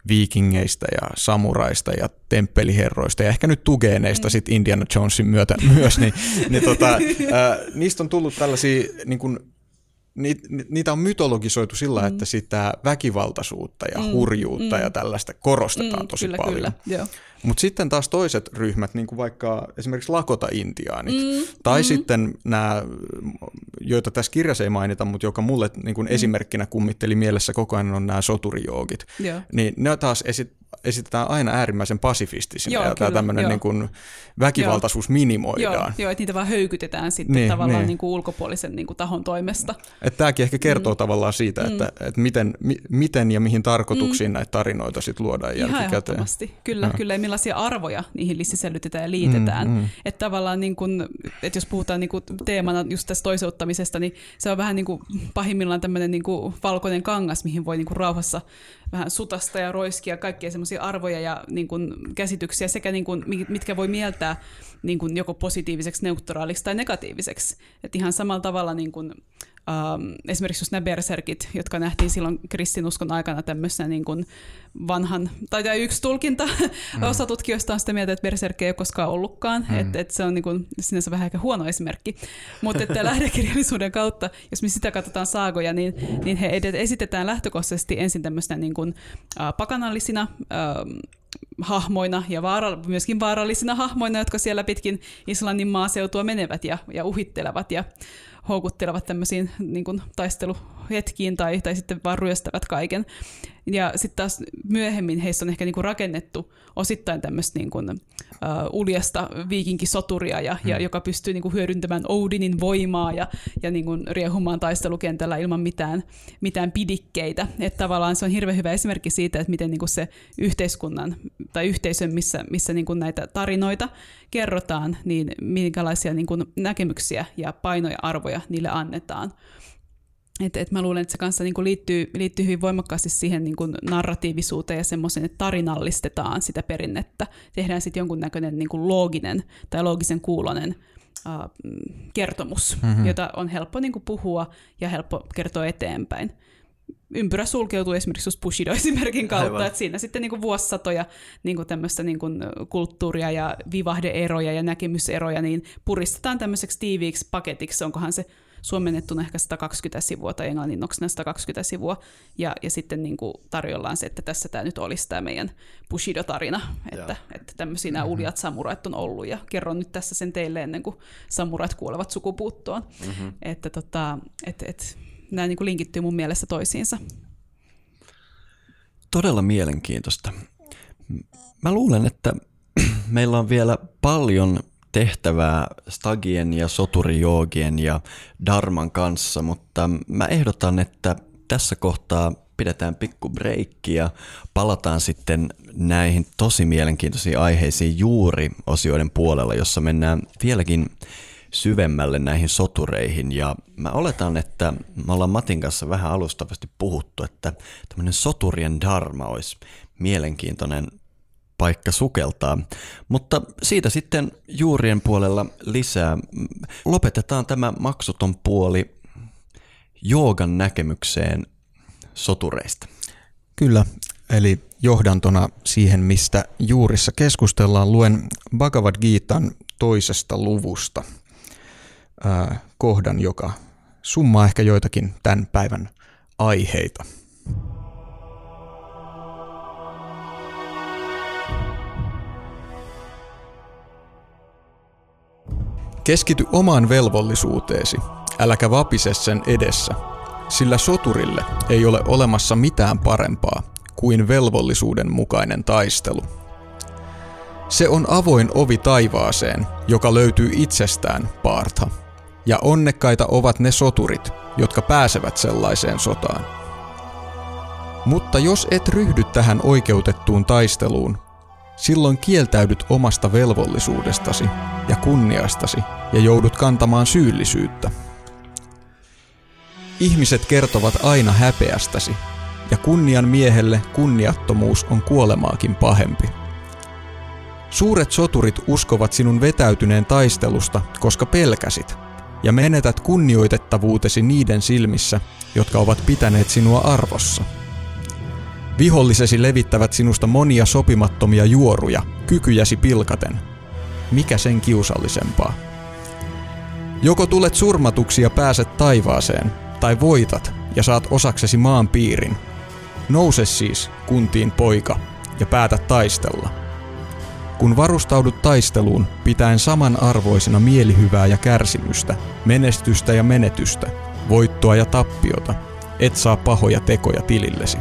viikingeistä ja samuraista ja temppeliherroista ja ehkä nyt tugeeneista mm. sit Indiana Jonesin myötä myös, niin, niin tota, ää, niistä on tullut tällaisia niin kuin, niitä on mytologisoitu sillä, mm. että sitä väkivaltaisuutta ja mm. hurjuutta mm. ja tällaista korostetaan mm, tosi kyllä, paljon. Mutta sitten taas toiset ryhmät, niin kuin vaikka esimerkiksi Lakota-intiaanit, mm. tai mm. sitten nämä, joita tässä kirjassa ei mainita, mutta joka mulle niin kuin mm. esimerkkinä kummitteli mielessä koko ajan, on nämä soturijoogit. Niin ne taas esit, esitetään aina äärimmäisen pasifistisina joo, ja tämä tämmöinen niin kuin väkivaltaisuus joo. minimoidaan. Joo, joo, että niitä vaan höykytetään sitten niin, tavallaan niin. Niin kuin ulkopuolisen niin kuin tahon toimesta. Että tämäkin ehkä kertoo mm. tavallaan siitä, että, mm. että miten, mi, miten ja mihin tarkoituksiin mm. näitä tarinoita sitten luodaan Ihan jälkikäteen. Kyllä, ja. kyllä, ja millaisia arvoja niihin sisällytetään ja liitetään. Mm, mm. Että tavallaan, niin kuin, että jos puhutaan niin kuin teemana just tästä toiseuttamisesta, niin se on vähän niin kuin pahimmillaan tämmöinen niin kuin valkoinen kangas, mihin voi niin kuin rauhassa vähän sutasta ja roiskia kaikkia semmoisia arvoja ja niin kuin, käsityksiä sekä niin kuin, mitkä voi mieltää niin kuin, joko positiiviseksi, neutraaliksi tai negatiiviseksi. Et ihan samalla tavalla niin kuin, Um, esimerkiksi just nämä berserkit, jotka nähtiin silloin kristinuskon aikana tämmöisenä niin kuin vanhan, tai yksi tulkinta, mm. osa tutkijoista on sitä mieltä, että berserkki ei ole koskaan ollutkaan, mm. että, että se on niin kuin, sinänsä vähän ehkä huono esimerkki, mutta että lähdekirjallisuuden kautta, jos me sitä katsotaan saagoja, niin, niin he esitetään lähtökohtaisesti ensin tämmöisenä niin kuin, uh, pakanallisina, uh, hahmoina ja vaara, myöskin vaarallisina hahmoina, jotka siellä pitkin Islannin maaseutua menevät ja, ja uhittelevat ja houkuttelevat tämmöisiin niin kuin, taisteluhetkiin tai, tai sitten vaan ryöstävät kaiken. Ja sitten taas myöhemmin heissä on ehkä niin kuin rakennettu osittain tämmöistä niin kuin, uh, uljasta viikinkisoturia, ja, hmm. ja, joka pystyy niin kuin hyödyntämään Odinin voimaa ja, ja niin kuin riehumaan taistelukentällä ilman mitään, mitään pidikkeitä. Että tavallaan se on hirveän hyvä esimerkki siitä, että miten niin kuin se yhteiskunnan tai yhteisön, missä, missä niin kuin näitä tarinoita kerrotaan, niin minkälaisia niin kuin näkemyksiä ja painoja arvoja niille annetaan. Et, et mä luulen, että se kanssa niinku liittyy, liittyy hyvin voimakkaasti siihen niinku narratiivisuuteen ja semmoisen, että tarinallistetaan sitä perinnettä. Tehdään sitten jonkunnäköinen niinku looginen tai loogisen kuulonen uh, kertomus, mm-hmm. jota on helppo niinku puhua ja helppo kertoa eteenpäin. Ympyrä sulkeutuu esimerkiksi Bushido-esimerkin kautta, että siinä sitten niinku vuosisatoja niinku tämmöistä niinku kulttuuria ja vivahdeeroja ja näkemyseroja niin puristetaan tämmöiseksi tiiviiksi paketiksi, onkohan se suomennettuna ehkä 120 sivua tai englanninoksena 120 sivua, ja, ja sitten niin kuin tarjollaan se, että tässä tämä nyt olisi tämä meidän Bushido-tarina, että, että tämmöisiä nämä mm-hmm. uljat samurait on ollut, ja kerron nyt tässä sen teille ennen kuin samurait kuolevat sukupuuttoon. Mm-hmm. Että tota, et, et, nämä niin kuin linkittyy mun mielestä toisiinsa. Todella mielenkiintoista. Mä luulen, että meillä on vielä paljon tehtävää stagien ja soturijoogien ja darman kanssa, mutta mä ehdotan, että tässä kohtaa pidetään pikku breikki ja palataan sitten näihin tosi mielenkiintoisiin aiheisiin juuri osioiden puolella, jossa mennään vieläkin syvemmälle näihin sotureihin. Ja mä oletan, että me ollaan Matin kanssa vähän alustavasti puhuttu, että tämmöinen soturien dharma olisi mielenkiintoinen paikka sukeltaa. Mutta siitä sitten juurien puolella lisää. Lopetetaan tämä maksuton puoli joogan näkemykseen sotureista. Kyllä, eli johdantona siihen, mistä juurissa keskustellaan, luen Bhagavad Gitan toisesta luvusta ää, kohdan, joka summaa ehkä joitakin tämän päivän aiheita. Keskity omaan velvollisuuteesi, äläkä vapise sen edessä. sillä soturille ei ole olemassa mitään parempaa kuin velvollisuuden mukainen taistelu. Se on avoin ovi taivaaseen, joka löytyy itsestään, Partha. Ja onnekkaita ovat ne soturit, jotka pääsevät sellaiseen sotaan. Mutta jos et ryhdy tähän oikeutettuun taisteluun, silloin kieltäydyt omasta velvollisuudestasi ja kunniastasi ja joudut kantamaan syyllisyyttä. Ihmiset kertovat aina häpeästäsi, ja kunnian miehelle kunniattomuus on kuolemaakin pahempi. Suuret soturit uskovat sinun vetäytyneen taistelusta, koska pelkäsit, ja menetät kunnioitettavuutesi niiden silmissä, jotka ovat pitäneet sinua arvossa. Vihollisesi levittävät sinusta monia sopimattomia juoruja, kykyjäsi pilkaten. Mikä sen kiusallisempaa? Joko tulet surmatuksi ja pääset taivaaseen, tai voitat ja saat osaksesi maan piirin. Nouse siis, kuntiin poika, ja päätä taistella. Kun varustaudut taisteluun, pitäen samanarvoisena mielihyvää ja kärsimystä, menestystä ja menetystä, voittoa ja tappiota, et saa pahoja tekoja tilillesi.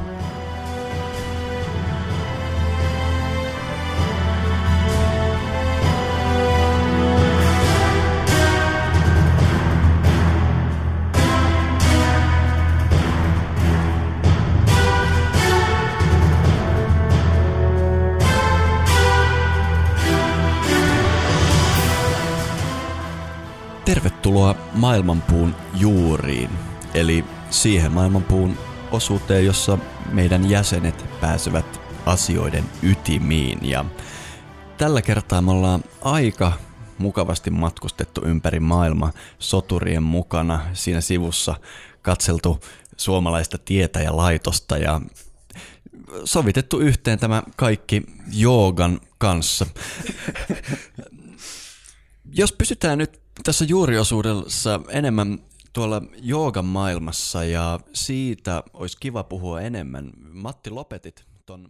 Tervetuloa maailmanpuun juuriin, eli siihen maailmanpuun osuuteen, jossa meidän jäsenet pääsevät asioiden ytimiin. Ja tällä kertaa me ollaan aika mukavasti matkustettu ympäri maailma soturien mukana. Siinä sivussa katseltu suomalaista tietä ja laitosta ja sovitettu yhteen tämä kaikki joogan kanssa. Jos pysytään nyt tässä juuriosuudessa enemmän tuolla joogan maailmassa ja siitä olisi kiva puhua enemmän. Matti, lopetit ton